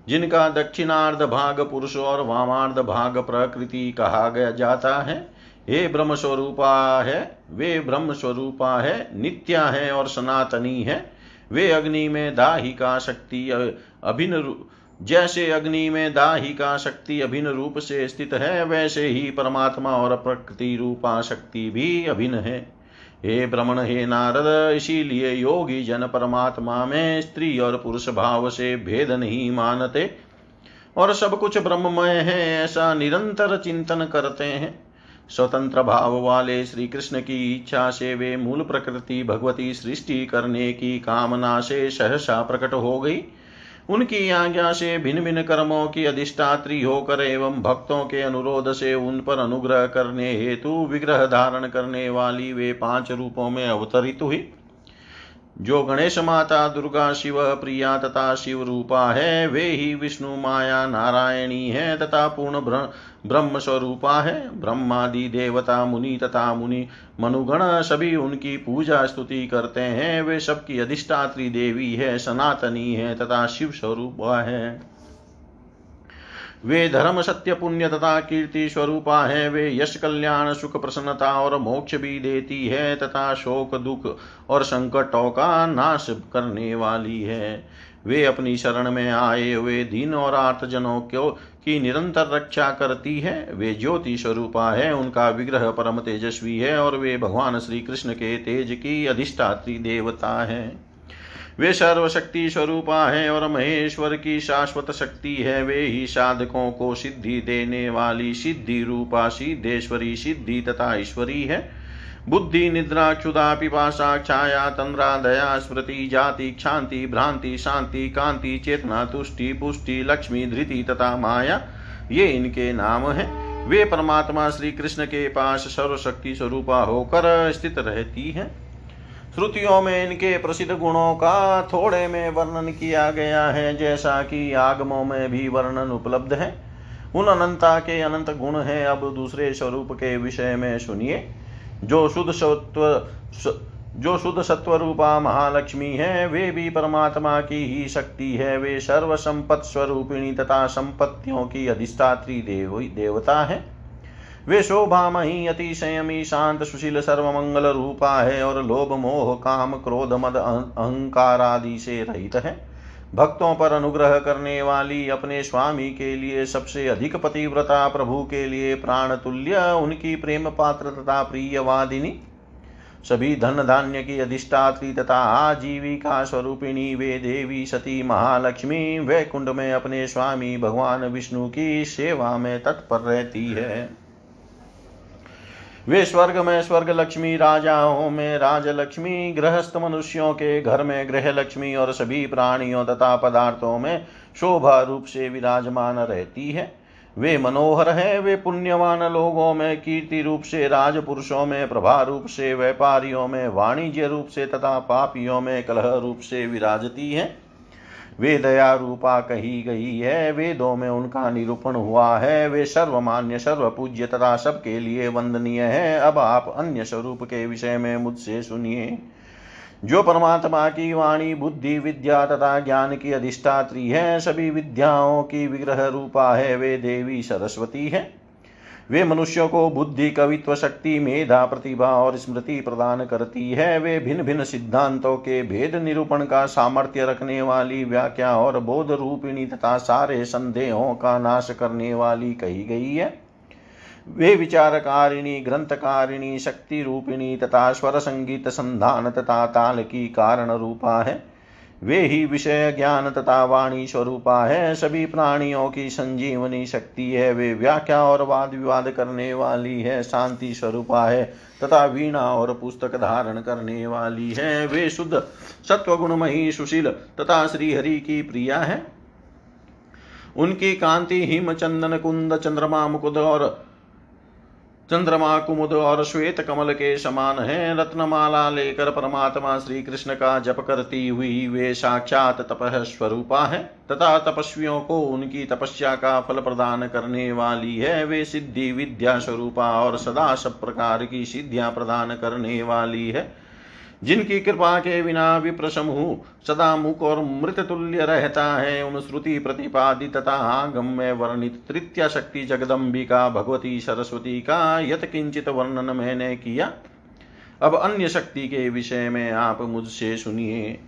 S1: जिनका दक्षिणार्ध भाग पुरुष और वामार्ध भाग प्रकृति कहा गया जाता है, हे ब्रह्म स्वरूपा है, वे ब्रह्म स्वरूपा है, नित्या है और सनातनी है। वे अग्नि में दाहिका शक्ति अभिन्न जैसे अग्नि में दाहिका शक्ति अभिन्न रूप से स्थित है, वैसे ही परमात्मा और प्रकृति रूपा शक्ति भी अभिन्न है। हे ब्रह्मण, हे नारद, इसीलिए योगी जन परमात्मा में स्त्री और पुरुष भाव से भेद नहीं मानते और सब कुछ ब्रह्ममय है, ऐसा निरंतर चिंतन करते हैं। स्वतंत्र भाव वाले श्री कृष्ण की इच्छा से वे मूल प्रकृति भगवती सृष्टि करने की कामना से सहसा प्रकट हो गई। उनकी आज्ञा से भिन्न भिन्न कर्मों की अधिष्ठात्री होकर एवं भक्तों के अनुरोध से उन पर अनुग्रह करने हेतु विग्रह धारण करने वाली वे पाँच रूपों में अवतरित हुई। जो गणेश माता, दुर्गा शिव प्रिया तथा शिव रूपा है, वे ही विष्णु माया नारायणी है तथा पूर्ण ब्रह्म स्वरूपा है। ब्रह्मादि देवता, मुनि तथा मुनि मनुगण सभी उनकी पूजा स्तुति करते हैं। वे सबकी अधिष्ठात्री देवी है, सनातनी है तथा शिव स्वरूपा है। वे धर्म सत्य पुण्य तथा कीर्ति स्वरूपा है, वे यश, कल्याण, सुख, प्रसन्नता और मोक्ष भी देती है तथा शोक, दुख और संकटों का नाश करने वाली है। वे अपनी शरण में आए हुए दीन और आर्तजनों को की निरंतर रक्षा करती है। वे ज्योति स्वरूपा है, उनका विग्रह परम तेजस्वी है और वे भगवान श्री कृष्ण के तेज की अधिष्ठात्री देवता है। वे सर्वशक्ति स्वरूपा है और महेश्वर की शाश्वत शक्ति है। वे ही साधकों को सिद्धि देने वाली सिद्धि रूपा, सिद्धेश्वरी सिद्धि तथा ईश्वरी है। बुद्धि, निद्रा क्षुदा पिपाशा छाया, तंद्रा, दया, स्मृति, जाति, क्षांति, भ्रांति, शांति, कांति, चेतना, तुष्टि, पुष्टि, लक्ष्मी, धृति तथा माया, ये इनके नाम है। वे परमात्मा श्री कृष्ण के पास सर्वशक्ति स्वरूपा होकर स्थित रहती है। श्रुतियों में इनके प्रसिद्ध गुणों का थोड़े में वर्णन किया गया है, जैसा कि आगमों में भी वर्णन उपलब्ध है। उन अनंता के अनंत गुण हैं, अब दूसरे स्वरूप के विषय में सुनिए। जो शुद्ध सत्व जो शुद्ध सत्व रूपा महालक्ष्मी है, वे भी परमात्मा की ही शक्ति है। वे सर्व संपत् स्वरूपिणी तथा संपत्तियों की अधिष्ठात्री देव, देवता है। वे शोभामयी अति संयमी शांत, सुशील, सर्वमंगल रूपा है और लोभ, मोह, काम, क्रोध, मद अहंकार आदि से रहित है। भक्तों पर अनुग्रह करने वाली अपने स्वामी के लिए सबसे अधिक पतिव्रता प्रभु के लिए प्राण तुल्य उनकी प्रेम पात्र तथा प्रियवादिनी सभी धन धान्य की अधिष्ठात्री तथा आजीविका स्वरूपिणी, वे देवी, सती, महालक्ष्मी वे कुंड में अपने स्वामी भगवान विष्णु की सेवा में तत्पर रहती है। वे स्वर्ग में स्वर्ग लक्ष्मी राजाओं में राज लक्ष्मी गृहस्थ मनुष्यों के घर में गृह लक्ष्मी और सभी प्राणियों तथा पदार्थों में शोभा रूप से विराजमान रहती है। वे मनोहर हैं, वे पुण्यवान लोगों में, कीर्ति रूप से राजपुरुषों में, प्रभा रूप से, व्यापारियों में, वाणिज्य रूप से तथा पापियों में कलह रूप से विराजती है। वे दया रूपा कही गई है, वेदों में उनका निरूपण हुआ है, वे सर्वमान्य, सर्वपूज्य तथा सबके लिए वंदनीय है। अब आप अन्य स्वरूप के विषय में मुझसे सुनिए। जो परमात्मा की वाणी, बुद्धि, विद्या तथा ज्ञान की अधिष्ठात्री है, सभी विद्याओं की विग्रह रूपा है, वे देवी सरस्वती है। वे मनुष्यों को बुद्धि, कवित्व, शक्ति, मेधा, प्रतिभा और स्मृति प्रदान करती है। वे भिन्न भिन्न सिद्धांतों के भेद निरूपण का सामर्थ्य रखने वाली व्याख्या और बोध रूपिणी तथा सारे संदेहों का नाश करने वाली कही गई है। वे विचारकारिणी, ग्रंथकारिणी, शक्ति रूपिणी तथा स्वर संगीत संधान तथा ताल की कारण रूपा है। वे ही विषय ज्ञान तथा वाणी स्वरूपा है। सभी प्राणियों की संजीवनी शक्ति है। वे व्याख्या और वाद विवाद करने वाली है। शांति स्वरूपा है तथा वीणा और पुस्तक धारण करने वाली है। वे शुद्ध सत्व गुणमयी सुशील तथा श्रीहरि की प्रिया है। उनकी कांति हिम चंदन कुंद, चंद्रमा, मुकुद और चंद्रमा कुमुद और श्वेत कमल के समान है, रत्नमाला लेकर परमात्मा श्री कृष्ण का जप करती हुई, वे साक्षात तपह स्वरूपा है। तथा तपस्वियों को उनकी तपस्या का फल प्रदान करने वाली है, वे सिद्धि विद्या स्वरूपा और सदा सब प्रकार की सिद्धियाँ प्रदान करने वाली है। जिनकी कृपा के बिना विप्र समूह सदा मुख और मृत तुल्य रहता है। उन श्रुति प्रतिपादित तथा आगम में वर्णित तृतीय शक्ति जगदम्बिका भगवती सरस्वती का यथ किंचित वर्णन मैंने किया। अब अन्य शक्ति के विषय में आप मुझसे सुनिए।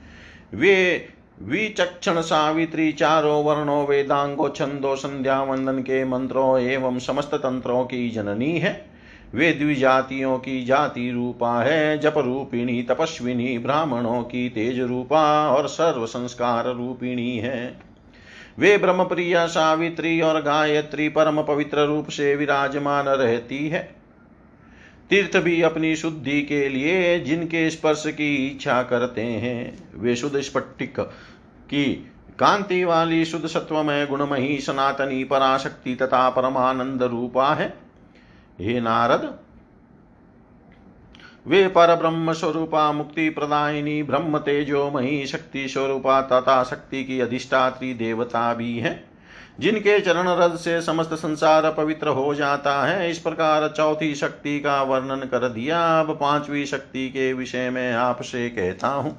S1: वे विचक्षण सावित्री चारों वर्णों, वेदांगो, छंदो संध्या वंदन के मंत्रों एवं समस्त तंत्रों की जननी है। वे द्विजातियों की जाति रूपा है जप रूपिणी तपस्विनी, ब्राह्मणों की तेज रूपा और सर्व संस्कार रूपिणी है। वे ब्रह्म प्रिया सावित्री और गायत्री परम पवित्र रूप से विराजमान रहती है। तीर्थ भी अपनी शुद्धि के लिए जिनके स्पर्श की इच्छा करते हैं। वे शुद्ध स्फटिक की कांति वाली, शुद्ध सत्व में गुणमही सनातनी, पराशक्ति तथा परमानंद रूपा है। हे नारद, वे पर ब्रह्म स्वरूपा मुक्ति प्रदायिनी ब्रह्म तेजो मही शक्ति स्वरूपा तथा शक्ति की अधिष्ठात्री देवता भी है, जिनके चरण रथ से समस्त संसार पवित्र हो जाता है। इस प्रकार चौथी शक्ति का वर्णन कर दिया। अब पांचवी शक्ति के विषय में आपसे कहता हूँ।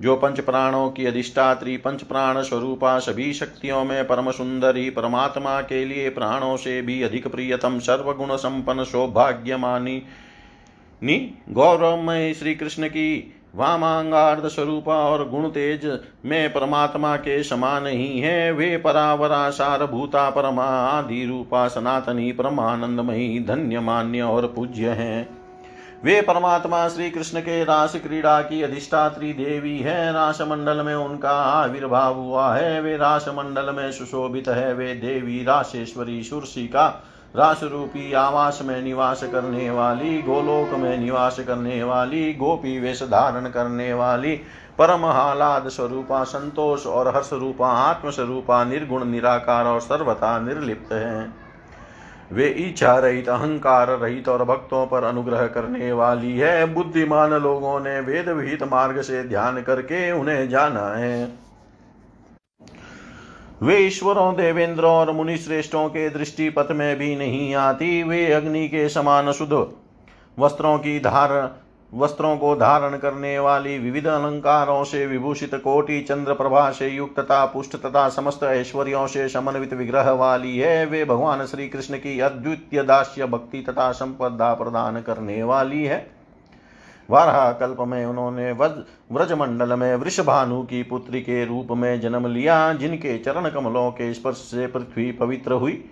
S1: जो पंच प्राणों की अधिष्ठात्री पंच प्राण स्वरूपा सभी शक्तियों में परम सुंदरी परमात्मा के लिए प्राणों से भी अधिक प्रियतम सर्वगुण संपन्न सौभाग्यमानी। नी, गौरवमय श्री कृष्ण की वामांगार्ध स्वरूप और गुण तेज में परमात्मा के समान ही है, वे परावरा सार भूता परमा आदि रूपा, सनातनी, परमानंदमयी धन्य मान्य और पूज्य हैं। वे परमात्मा श्री कृष्ण के रास क्रीड़ा की अधिष्ठात्री देवी है। रास मंडल में उनका आविर्भाव हुआ है। वे रास मंडल में सुशोभित है। वे देवी राशेश्वरी सुरसी का रास रूपी आवास में निवास करने वाली, गोलोक में निवास करने वाली, गोपी वेश धारण करने वाली परम हालाद स्वरूपा संतोष और हर्ष रूपा आत्म स्वरूपा निर्गुण, निराकार और सर्वथा निर्लिप्त है। वे इच्छा रहित, अहंकार रहित और भक्तों पर अनुग्रह करने वाली है। बुद्धिमान लोगों ने वेद विहित मार्ग से ध्यान करके उन्हें जाना है। वे ईश्वरों, देवेंद्रों और मुनि श्रेष्ठों के दृष्टि पथ में भी नहीं आती। वे अग्नि के समान शुद्ध वस्त्रों की धारण वस्त्रों को धारण करने वाली विविध अलंकारों से विभूषित कोटि चंद्र प्रभा से युक्त तथा पुष्ट तथा समस्त ऐश्वर्यों से समन्वित विग्रह वाली है, वे भगवान श्री कृष्ण की अद्वितीय दास्य भक्ति तथा संपदा प्रदान करने वाली है। वारहा कल्प में उन्होंने व्रज मंडल में वृषभानु की पुत्री के रूप में जन्म लिया, जिनके चरण कमलों के स्पर्श से पृथ्वी पवित्र हुई।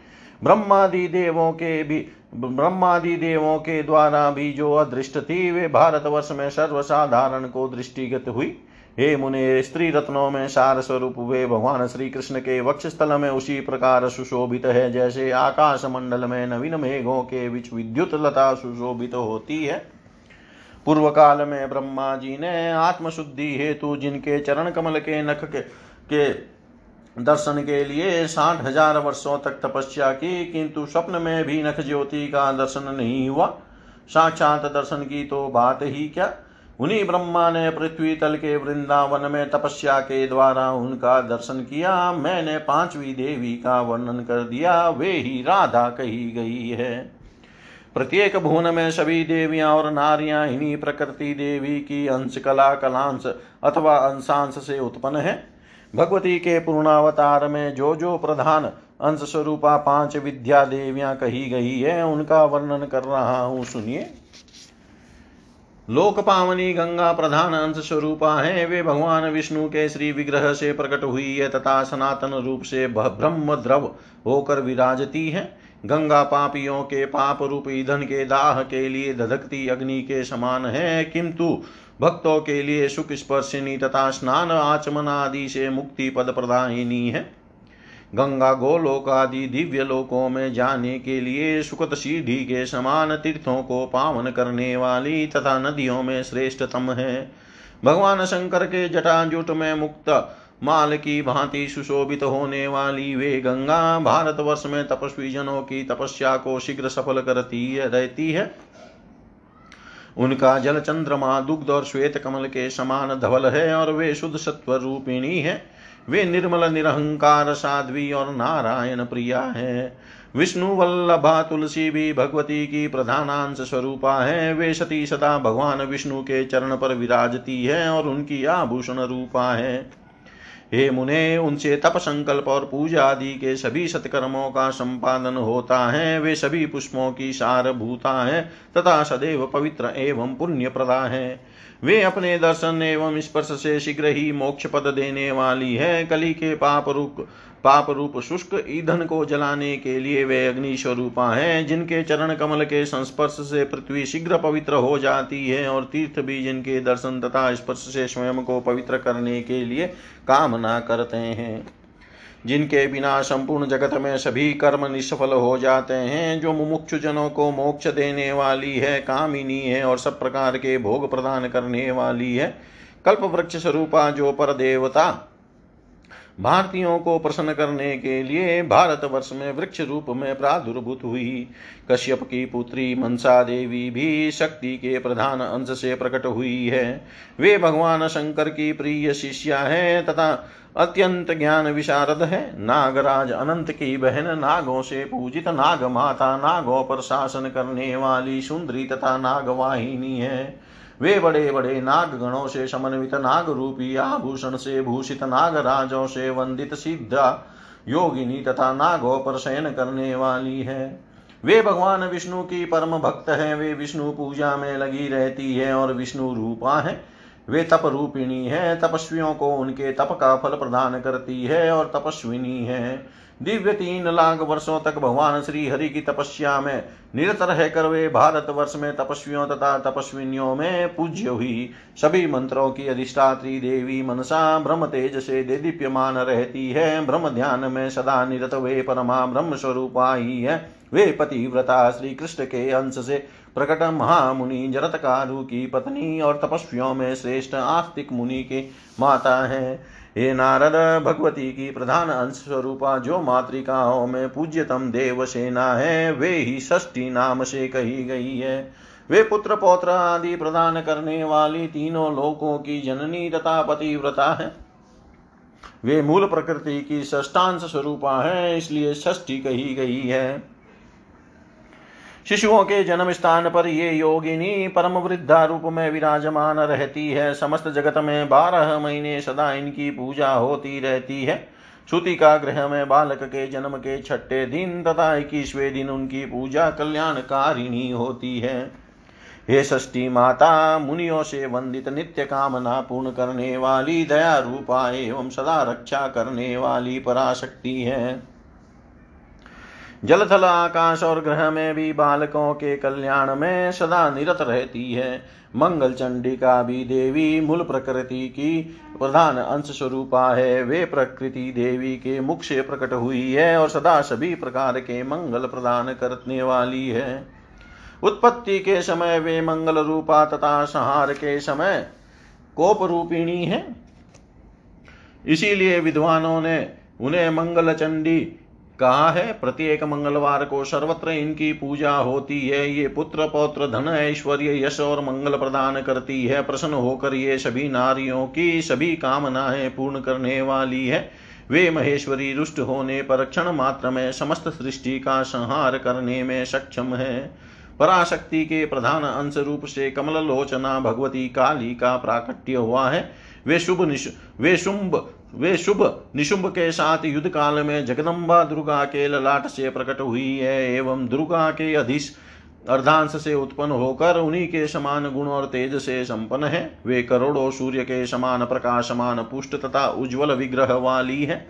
S1: ब्रह्मादि देवों के भी ब्रह्मादि देवों के द्वारा भी जो अदृष्ट थी वे भारतवर्ष में सर्वसाधारण को दृष्टिगत हुई। हे मुने स्त्री रत्नों में सार स्वरूप वे भगवान श्री कृष्ण के वक्ष स्थल में उसी प्रकार सुशोभित है जैसे आकाश मंडल में नवीन मेघों के बीच विद्युत लता सुशोभित होती है। पूर्व काल में ब्रह्मा जी ने आत्मशुद्धि हेतु जिनके चरण कमल के नख के, के दर्शन के लिए साठ हज़ार वर्षों तक तपस्या की, किंतु स्वप्न में भी नख ज्योति का दर्शन नहीं हुआ। साक्षात दर्शन की तो बात ही क्या? उन्हीं ब्रह्मा ने पृथ्वी तल के वृंदावन में तपस्या के द्वारा उनका दर्शन किया। मैंने पांचवी देवी का वर्णन कर दिया। वे ही राधा कही गई है। प्रत्येक भुवन में सभी देवियाँ और नारियाँ इन्हीं प्रकृति देवी की अंश, कला, कलांश अथवा अंशांश से उत्पन्न है। भगवती के पूर्णावतार में जो जो प्रधान अंश स्वरूपा पाँच विद्या देवियाँ कही गई है, उनका वर्णन कर रहा हूँ, सुनिए। लोक पावनी गंगा प्रधान अंश स्वरूपा है, वे भगवान विष्णु के श्री विग्रह से प्रकट हुई है, तथा सनातन रूप से ब्रह्म द्रव होकर विराजती है। गंगा पापियों के पाप रूप ईंधन के दाह के लिए धधकती अग्नि के समान है, किंतु भक्तों के लिए सुख स्पर्शिनी तथा स्नान आचमन आदि से मुक्ति पद प्रदायिनी है। गंगा गोलोक आदि दिव्य लोकों में जाने के लिए सुखत सीढ़ी के समान तीर्थों को पावन करने वाली तथा नदियों में श्रेष्ठतम है। भगवान शंकर के जटाजुट में मुक्त माल की भांति सुशोभित होने वाली वे गंगा भारतवर्ष में तपस्वी जनों की तपस्या को शीघ्र सफल करती रहती है। उनका जल चंद्रमा, दुग्ध और श्वेत कमल के समान धवल है और वे शुद्ध सत्व रूपिणी है। वे निर्मल, निरहंकार, साध्वी और नारायण प्रिया है। विष्णु, वल्लभा, तुलसी भी भगवती की प्रधानांश स्वरूपा है। वे सती सदा भगवान विष्णु के चरण पर विराजती है और उनकी आभूषण रूपा है। हे मुने, उनसे तप संकल्प और पूजा आदि के सभी सत्कर्मों का संपादन होता है। वे सभी पुष्पों की सार भूता है तथा सदैव पवित्र एवं पुण्य प्रदा है। वे अपने दर्शन एवं स्पर्श से शीघ्र ही मोक्ष पद देने वाली है। कली के पाप रूप पाप रूप शुष्क ईंधन को जलाने के लिए वे अग्नि स्वरूपा है, जिनके चरण कमल के संस्पर्श से पृथ्वी शीघ्र पवित्र हो जाती है और तीर्थ भी जिनके दर्शन तथा स्पर्श से स्वयं को पवित्र करने के लिए कामना करते हैं। जिनके बिना संपूर्ण जगत में सभी कर्म निष्फल हो जाते हैं, जो मुमुक्षु जनों को मोक्ष देने वाली है, कामिनी है और सब प्रकार के भोग प्रदान करने वाली है। कल्प वृक्ष स्वरूपा जो पर देवता भारतीयों को प्रसन्न करने के लिए भारतवर्ष में वृक्ष रूप में प्रादुर्भूत हुई। कश्यप की पुत्री मनसा देवी भी शक्ति के प्रधान अंश से प्रकट हुई है। वे भगवान शंकर की प्रिय शिष्या है तथा अत्यंत ज्ञान विशारद है। नागराज अनंत की बहन नागों से पूजित नाग माता नागों पर शासन करने वाली सुंदरी तथा नागवाहिनी है। वे बड़े बड़े नाग गणों से समन्वित नाग रूपी आभूषण से भूषित नाग नागराजों से वंदित सिद्धा योगिनी तथा नागों पर शयन करने वाली है। वे भगवान विष्णु की परम भक्त है, वे विष्णु पूजा में लगी रहती है और विष्णु रूपा है। वे तप रूपिणी है, तपस्वियों को उनके तप का फल प्रदान करती है और तपस्विनी है। दिव्य तीन लाख वर्षों तक भगवान श्री हरि की तपस्या में निरत रहकर वे भारत वर्ष में तपस्वियों तथा तपस्विनियों में पूज्य हुई। सभी मंत्रों की अधिष्ठात्री देवी मनसा ब्रह्म तेज से दे दीप्यमान रहती है। ब्रह्म ध्यान में सदा निरत वे परमा ब्रह्म स्वरूपा ही है। वे पतिव्रता श्री कृष्ण के अंश से प्रकट महामुनि जरतकारु की पत्नी और तपस्वियों में श्रेष्ठ आस्तिक मुनि के माता है। हे नारद, भगवती की प्रधान अंश स्वरूपा, जो मातृकाओं में पूज्यतम देव सेना है, वे ही षष्ठी नाम से कही गई है। वे पुत्र पौत्र आदि प्रदान करने वाली तीनों लोकों की जननी तथा पतिव्रता है। वे मूल प्रकृति की षष्टांश स्वरूपा है, इसलिए षष्ठी कही गई है। शिशुओं के जन्म स्थान पर ये योगिनी परम वृद्धा रूप में विराजमान रहती है। समस्त जगत में बारह महीने सदा इनकी पूजा होती रहती है। श्रुति का ग्रह में बालक के जन्म के छठे दिन तथा इक्कीसवें दिन उनकी पूजा कल्याणकारिणी होती है। हे षष्ठी माता, मुनियों से वंदित नित्य कामना पूर्ण करने वाली, दया रूपा एवं सदा रक्षा करने वाली पराशक्ति है। जल थल आकाश और ग्रह में भी बालकों के कल्याण में सदा निरत रहती है। मंगल चंडिका भी देवी मूल प्रकृति की प्रधान अंश स्वरूपा है। वे प्रकृति देवी के मुख से प्रकट हुई है और सदा सभी प्रकार के मंगल प्रदान करने वाली है। उत्पत्ति के समय वे मंगल रूपा तथा संहार के समय कोप रूपिणी है। इसीलिए विद्वानों ने उन्हें मंगल चंडी कहा है? प्रत्येक मंगलवार को सर्वत्र इनकी पूजा होती है। ये पुत्र पौत्र धन ऐश्वर्य यश और मंगल प्रदान करती है। प्रसन्न होकर ये सभी नारियों की सभी कामनाएँ पूर्ण करने वाली है। वे महेश्वरी रुष्ट होने पर क्षण मात्र में समस्त सृष्टि का संहार करने में सक्षम है। पराशक्ति के प्रधान अंश रूप से कमल लोचना भगवती काली का प्राकट्य हुआ है। वे शुभ वे शुंभ वे शुभ निशुंभ के साथ युद्ध काल में जगदम्बा दुर्गा के ललाट से प्रकट हुई है एवं दुर्गा के अधिश अर्धांश से उत्पन्न होकर उन्हीं के समान गुण और तेज से संपन्न है। वे करोड़ों सूर्य के समान प्रकाशमान पुष्ट तथा उज्ज्वल विग्रह वाली है।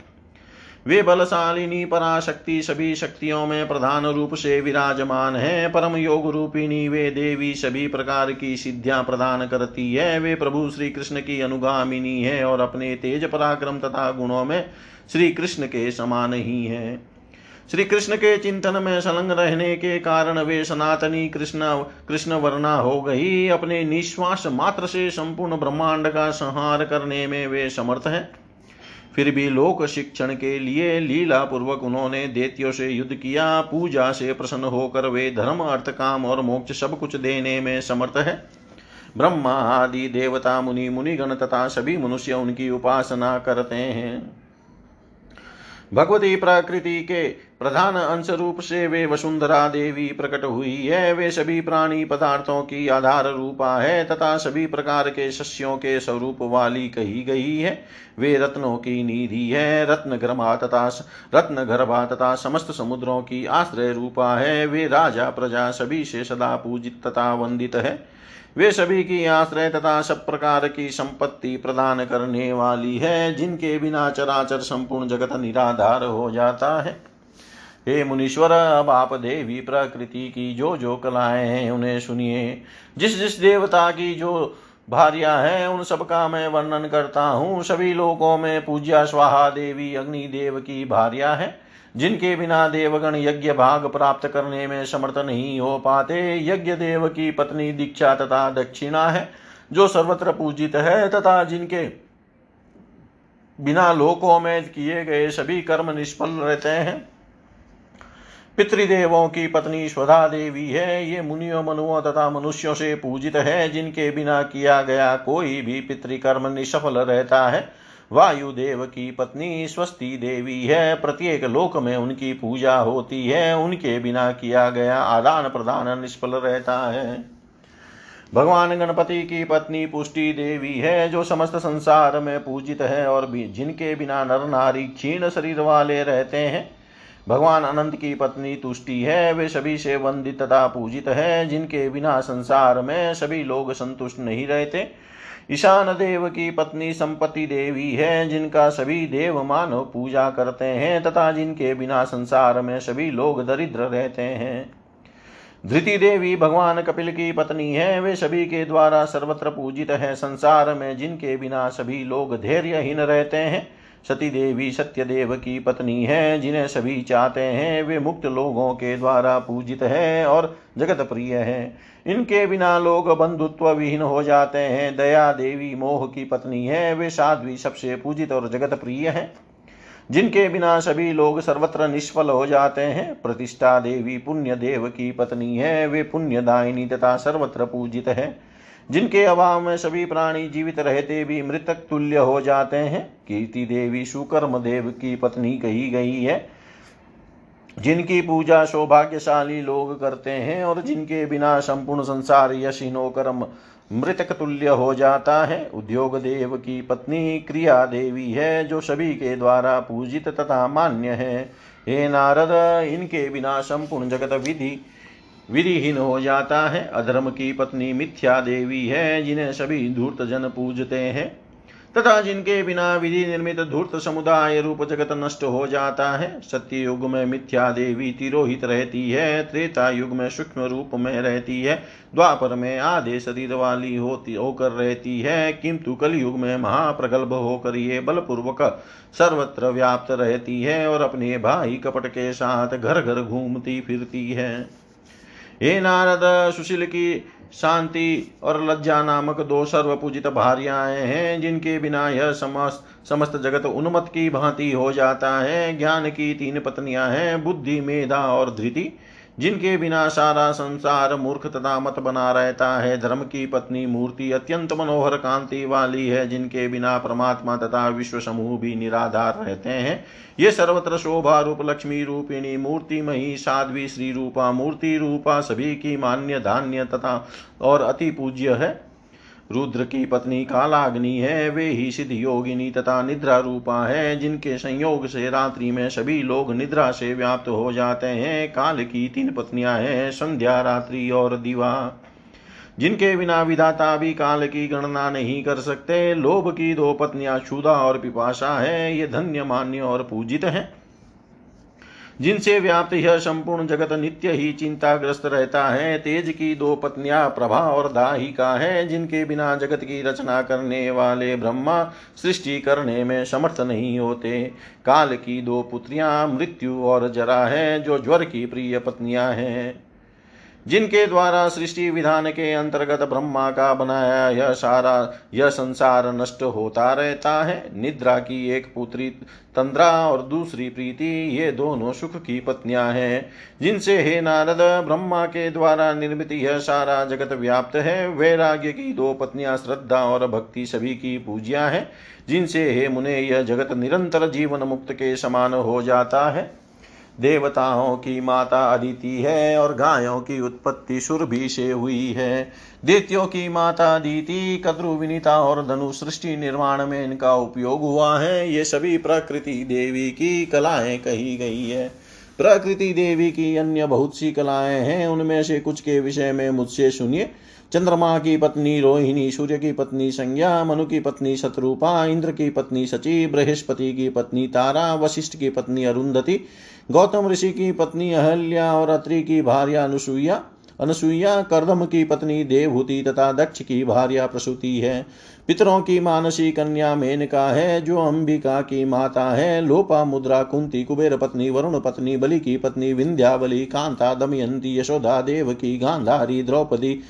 S1: वे बलशालिनी, पराशक्ति सभी शक्तियों में प्रधान रूप से विराजमान है। परम योग रूपिणी वे देवी सभी प्रकार की सिद्धियाँ प्रदान करती है। वे प्रभु श्री कृष्ण की अनुगामिनी है और अपने तेज पराक्रम तथा गुणों में श्री कृष्ण के समान ही है। श्री कृष्ण के चिंतन में संलग्न रहने के कारण वे सनातनी कृष्ण कृष्ण वर्णा हो गई। अपने निश्वास मात्र से संपूर्ण ब्रह्मांड का संहार करने में वे समर्थ हैं। फिर भी लोक शिक्षण के लिए लीला पूर्वक उन्होंने देतियों से युद्ध किया, पूजा से प्रसन्न होकर वे धर्म, अर्थ, काम और मोक्ष सब कुछ देने में समर्थ है। ब्रह्मा, आदि, देवता, मुनि, मुनिगण तथा सभी मनुष्य उनकी उपासना करते हैं। भगवती प्रकृति के प्रधान अंश रूप से वे वसुंधरा देवी प्रकट हुई है। वे सभी प्राणी पदार्थों की आधार रूपा है तथा सभी प्रकार के शस्यों के स्वरूप वाली कही गई है। वे रत्नों की निधि है, रत्न गर्भा तथा रत्न गर्भा तथा समस्त समुद्रों की आश्रय रूपा है। वे राजा प्रजा सभी से सदा पूजित तथा वंदित है। वे सभी की आश्रय तथा सब प्रकार की संपत्ति प्रदान करने वाली है, जिनके बिना चराचर संपूर्ण जगत निराधार हो जाता है। हे मुनीश्वर, अब आप देवी प्रकृति की जो जो कलाएँ हैं, उन्हें सुनिए। जिस जिस देवता की जो भार्या है, उन सब का मैं वर्णन करता हूँ। सभी लोकों में पूज्या स्वाहा देवी अग्निदेव की भार्या है। जिनके बिना देवगण यज्ञ भाग प्राप्त करने में समर्थ नहीं हो पाते, यज्ञ देव की पत्नी दीक्षा तथा दक्षिणा है, जो सर्वत्र पूजित है, तथा जिनके बिना लोकों में किए गए सभी कर्म निष्फल रहते हैं। पितृदेवों की पत्नी स्वधा देवी है, ये मुनियों, मनुओं तथा मनुष्यों से पूजित है, जिनके बिना किया गया कोई भी पितृकर्म निष्फल रहता है। वायुदेव की पत्नी स्वस्ति देवी है, प्रत्येक लोक में उनकी पूजा होती है, उनके बिना किया गया आदान प्रदान निष्फल रहता है। भगवान गणपति की पत्नी पुष्टि देवी है, जो समस्त संसार में पूजित है और जिनके बिना नर नारी क्षीण शरीर वाले रहते हैं, भगवान अनंत की पत्नी तुष्टि है, वे सभी से वंदित तथा पूजित है, जिनके बिना संसार में सभी लोग संतुष्ट नहीं रहते ईशान देव की पत्नी संपत्ति देवी है, जिनका सभी देव मानव पूजा करते हैं, तथा जिनके बिना संसार में सभी लोग दरिद्र रहते हैं। धृति देवी भगवान कपिल की पत्नी है, वे सभी के द्वारा सर्वत्र पूजित है। संसार में जिनके बिना सभी लोग धैर्यहीन रहते हैं सती देवी सत्य देव की पत्नी है, जिन्हें सभी चाहते हैं, वे मुक्त लोगों के द्वारा पूजित है और जगत प्रिय है। इनके बिना लोग बंधुत्व विहीन हो जाते हैं। दया देवी मोह की पत्नी है, वे साध्वी सबसे पूजित और जगत प्रिय है। जिनके बिना सभी लोग सर्वत्र निष्फल हो जाते हैं, प्रतिष्ठा देवी पुण्य देव की पत्नी है, वे पुण्यदायिनी तथा सर्वत्र पूजित है। जिनके अभाव में सभी प्राणी जीवित रहते भी मृतक तुल्य हो जाते हैं। कीर्ति देवी सुकर्म देव की पत्नी कही गई है। जिनकी पूजा सौभाग्यशाली लोग करते हैं और जिनके बिना संपूर्ण संसार यशीन होकर मृतक तुल्य हो जाता है। उद्योग देव की पत्नी क्रिया देवी है, जो सभी के द्वारा पूजित तथा मान्य है। हे नारद, इनके बिना संपूर्ण जगत विधि विधिहीन हो जाता है। अधर्म की पत्नी मिथ्या देवी है, जिन्हें सभी धूर्त जन पूजते हैं। तथा जिनके बिना विधि निर्मित धूर्त समुदाय रूप जगत नष्ट हो जाता है सत्य युग में मिथ्या देवी तिरोहित रहती है त्रेता युग में सूक्ष्म रूप में रहती है, द्वापर में आधे शरीर वाली होती, होकर रहती है। किंतु कलयुग में महाप्रगल्भ होकर ये बलपूर्वक सर्वत्र व्याप्त रहती है और अपने भाई कपट के साथ घर घर घूमती फिरती है। हे नारद, सुशील की शांति और लज्जा नामक दो सर्वपूजित भार्याएँ हैं, जिनके बिना यह समस्त समस्त जगत उन्मत की भांति हो जाता है। ज्ञान की तीन पत्नियाँ हैं, बुद्धि, मेधा और धृति। जिनके बिना सारा संसार मूर्ख तथा मत बना रहता है, धर्म की पत्नी मूर्ति अत्यंत मनोहर कांति वाली है, जिनके बिना परमात्मा तथा विश्व समूह भी निराधार रहते हैं। ये सर्वत्र शोभा रूप, लक्ष्मी रूपिणी, मूर्ति मही, साध्वी, श्री रूपा, मूर्ति रूपा, सभी की मान्य, धान्य तथा और अति पूज्य है। रुद्र की पत्नी कालाग्नि है, वे ही सिद्ध योगिनी तथा निद्रा रूपा है, जिनके संयोग से रात्रि में सभी लोग निद्रा से व्याप्त हो जाते हैं। काल की तीन पत्नियाँ हैं, संध्या, रात्रि और दिवा। जिनके बिना विधाता भी काल की गणना नहीं कर सकते। लोभ की दो पत्नियाँ क्षुदा और पिपाशा है, ये धन्य, मान्य और पूजित हैं। जिनसे व्याप्त यह संपूर्ण जगत नित्य ही चिंताग्रस्त रहता है, तेज की दो पत्नियाँ प्रभा और दाहिका है, जिनके बिना जगत की रचना करने वाले ब्रह्मा सृष्टि करने में समर्थ नहीं होते। काल की दो पुत्रियाँ, मृत्यु और जरा है, जो ज्वर की प्रिय पत्नियाँ हैं। जिनके द्वारा सृष्टि विधान के अंतर्गत ब्रह्मा का बनाया यह सारा, यह संसार नष्ट होता रहता है। निद्रा की एक पुत्री तंद्रा और दूसरी प्रीति, ये दोनों सुख की पत्नियाँ हैं। जिनसे हे नारद, ब्रह्मा के द्वारा निर्मित यह सारा जगत व्याप्त है। वैराग्य की दो पत्नियाँ श्रद्धा और भक्ति सभी की पूजिया है। जिनसे हे मुने, यह जगत निरंतर जीवन मुक्त के समान हो जाता है। देवताओं की माता अदिति है और गायों की उत्पत्ति सुरभि से हुई है। दैत्यों की माता अदिति, कद्रु विनीता और धनु सृष्टि निर्माण में इनका उपयोग हुआ है। ये सभी प्रकृति देवी की कलाएँ कही गई है। प्रकृति देवी की अन्य बहुत सी कलाएँ हैं। उनमें से कुछ के विषय में मुझसे सुनिए। चंद्रमा की पत्नी, रोहिणी, सूर्य की पत्नी, संज्ञा, मनु की पत्नी, शत्रुपा, इंद्र की पत्नी सची बृहस्पति की पत्नी, तारा, वशिष्ठ की पत्नी, अरुंधति, गौतम ऋषि की पत्नी, अहल्या और अत्रि की भार्य अनुसुईया अनुसुईया कर्दम की पत्नी देवहूति तथा दक्ष की भार्या प्रसूति है। पितरों की मानसी कन्या मेनका है, जो अंबिका की माता है। लोपा मुद्रा कुंती कुबेर पत्नी, वरुण पत्नी, बलि की पत्नी, विंध्यावली, कांता, दमयंती, यशोदा देव की गांधारी, द्रौपदी,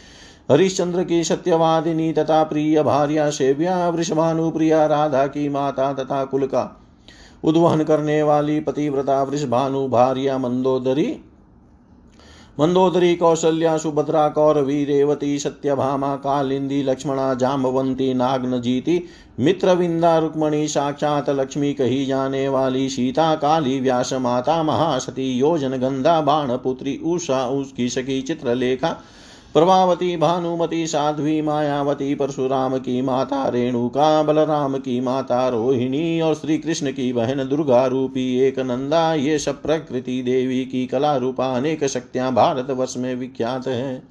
S1: हरिश्चंद्र की सत्यवादिनी तथा प्रिय भार्या सेव्या, वृषभानुप्रिया राधा की माता तथा कुलका। उद्वहन करने वाली पतिव्रता, वृषभानु, भार्या मंदोदरी मंदोदरी कौशल्या सुभद्रा कौर रेवती सत्यभामा कालिंदी लक्ष्मणा जाम्बवंती नागनजीति मित्रविंदा रुक्मणी साक्षात लक्ष्मी कही जाने वाली सीता काली व्यास माता महासती योजन गंधा बाण पुत्री उषा उसकी सखी चित्रलेखा प्रभावती भानुमति, साध्वी, मायावती, परशुराम की माता, रेणुका, बलराम की माता, रोहिणी और श्री कृष्ण की बहन, दुर्गा रूपी एक नंदा ये सब प्रकृति देवी की कला रूपा, अनेक शक्तियाँ भारतवर्ष में विख्यात है।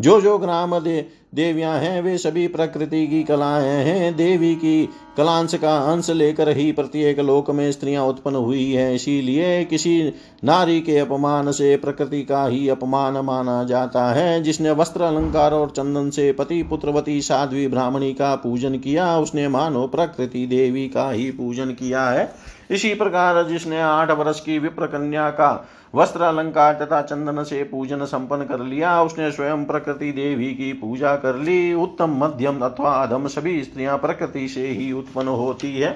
S1: जो जो ग्राम दे देवियाँ हैं, वे सभी प्रकृति की कलाएँ हैं। देवी की कलांश का अंश लेकर ही प्रत्येक लोक में स्त्रियाँ उत्पन्न हुई है। इसीलिए किसी नारी के अपमान से प्रकृति का ही अपमान माना जाता है। जिसने वस्त्र, अलंकार और चंदन से पति, पुत्रवती, साध्वी, ब्राह्मणी का पूजन किया, उसने मानो प्रकृति देवी का ही पूजन किया है। इसी प्रकार जिसने आठ वर्ष की विप्र कन्या का वस्त्र अलंकार तथा चंदन से पूजन संपन्न कर लिया, उसने स्वयं प्रकृति देवी की पूजा कर ली। उत्तम, मध्यम अथवा अधम सभी स्त्रियाँ प्रकृति से ही उत्पन्न होती है।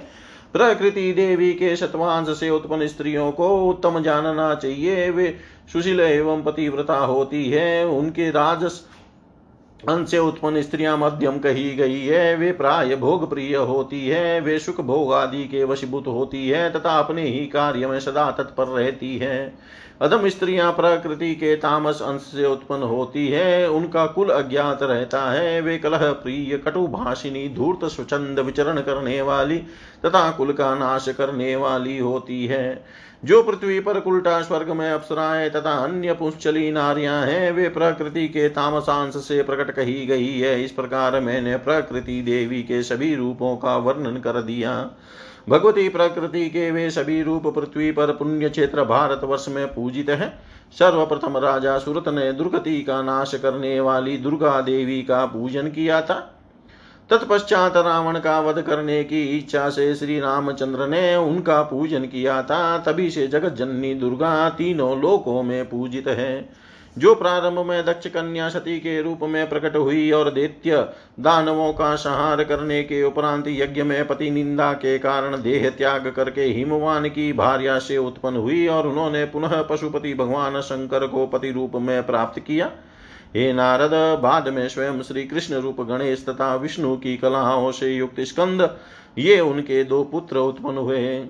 S1: प्रकृति देवी के शतवांश से उत्पन्न स्त्रियों को उत्तम जानना चाहिए। वे सुशील एवं पतिव्रता होती है। उनके राजस अंश से उत्पन्न स्त्रियाँ मध्यम कही गई है, वे प्राय भोग प्रिय होती है, वे सुख भोग आदि के वशीभूत होती है, तथा अपने ही कार्य में सदा तत्पर रहती है। अधम स्त्रियाँ प्रकृति के तामस अंश से उत्पन्न होती है, उनका कुल अज्ञात रहता है, वे कलह प्रिय, कटु भाषिनी धूर्त स्वचंद विचरण करने वाली, तथा कुल का नाश करने वाली होती है। जो पृथ्वी पर कुलटा स्वर्ग में अप्सराएँ तथा अन्य पुंचली नारियाँ हैं, वे प्रकृति के तामसांश से प्रकट कही गई है। इस प्रकार मैंने प्रकृति देवी के सभी रूपों का वर्णन कर दिया। भगवती प्रकृति के वे सभी रूप पृथ्वी पर पुण्य क्षेत्र भारत वर्ष में पूजित है। सर्वप्रथम राजा सुरत ने दुर्गति का नाश करने वाली दुर्गा देवी का पूजन किया था। तत्पश्चात रावण का वध करने की इच्छा से श्री रामचंद्र ने उनका पूजन किया था। तभी से जगत जननी दुर्गा तीनों लोकों में पूजित है। जो प्रारंभ में दक्ष कन्या सती के रूप में प्रकट हुई और दैत्य दानवों का संहार करने के उपरांत यज्ञ में पति निंदा के कारण देह त्याग करके हिमवान की भार्या से उत्पन्न हुई और उन्होंने पुनः पशुपति भगवान शंकर को पति रूप में प्राप्त किया। हे नारद, बाद में स्वयं श्री कृष्ण रूप गणेश तथा विष्णु की कलाओं से युक्त स्कंद, ये उनके दो पुत्र उत्पन्न हुए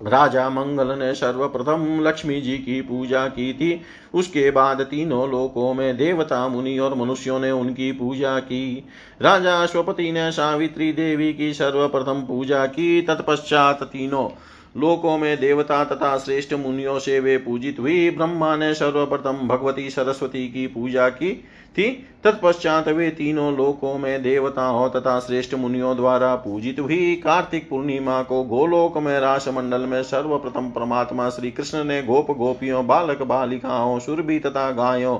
S1: राजा मंगल ने सर्वप्रथम लक्ष्मी जी की पूजा की थी। उसके बाद तीनों लोकों में देवता, मुनि और मनुष्यों ने उनकी पूजा की। राजा अश्वपति ने सावित्री देवी की सर्वप्रथम पूजा की। तत्पश्चात तीनों लोकों में देवता तथा श्रेष्ठ मुनियों से वे पूजित हुई। ब्रह्मा ने सर्वप्रथम भगवती सरस्वती की पूजा की थी। तत्पश्चात वे तीनों लोकों में देवताओं तथा श्रेष्ठ मुनियों द्वारा पूजित हुई। कार्तिक पूर्णिमा को गोलोक में रास मंडल में सर्वप्रथम परमात्मा श्री कृष्ण ने गोप गोपियों, बालक बालिकाओं, सुरभि तथा गायों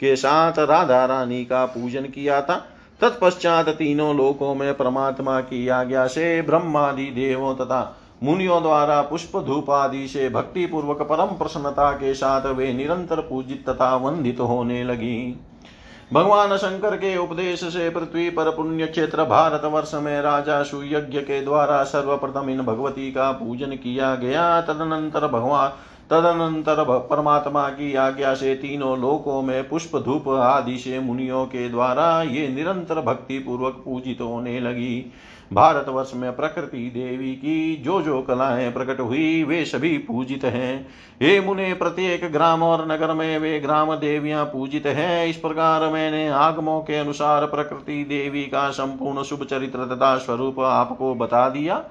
S1: के साथ राधा रानी का पूजन किया था। तत्पश्चात तीनों लोकों में परमात्मा की आज्ञा से ब्रह्मादि देवों तथा मुनियों द्वारा पुष्प धूप आदि से भक्ति पूर्वक परम प्रसन्नता के साथ वे निरंतर पूजित तथा वंदित होने लगी। भगवान शंकर के उपदेश से पृथ्वी पर पुण्य क्षेत्र भारत वर्ष में राजा सुयज्ञ के द्वारा सर्वप्रथम इन भगवती का पूजन किया गया। तदनंतर भगवान तदनंतर परमात्मा की आज्ञा से तीनों लोकों में पुष्प धूप आदि से मुनियों के द्वारा ये निरंतर भक्ति पूर्वक पूजित होने लगी। भारतवर्ष में प्रकृति देवी की जो जो कलाएँ प्रकट हुई, वे सभी पूजित हैं। हे मुने, प्रत्येक ग्राम और नगर में वे ग्राम देवियाँ पूजित हैं। इस प्रकार मैंने आगमों के अनुसार प्रकृति देवी का संपूर्ण शुभ चरित्र तथा स्वरूप आपको बता दिया।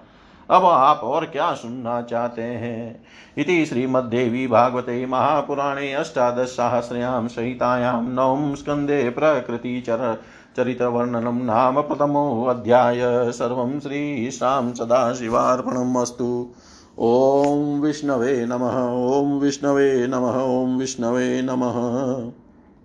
S1: अब आप और क्या सुनना चाहते हैं? इति श्रीमद्देवी भागवते महापुराणे अष्टादशसाहस्र्यां संहितायां नवम स्कन्धे प्रकृतिचर चरितवर्णनं नाम प्रथमोऽध्याय सर्वं श्रीशां सदाशिवार्पणम् अस्तु। ॐ विष्णवे नमः, ॐ विष्णवे नमः, ॐ विष्णवे नमः।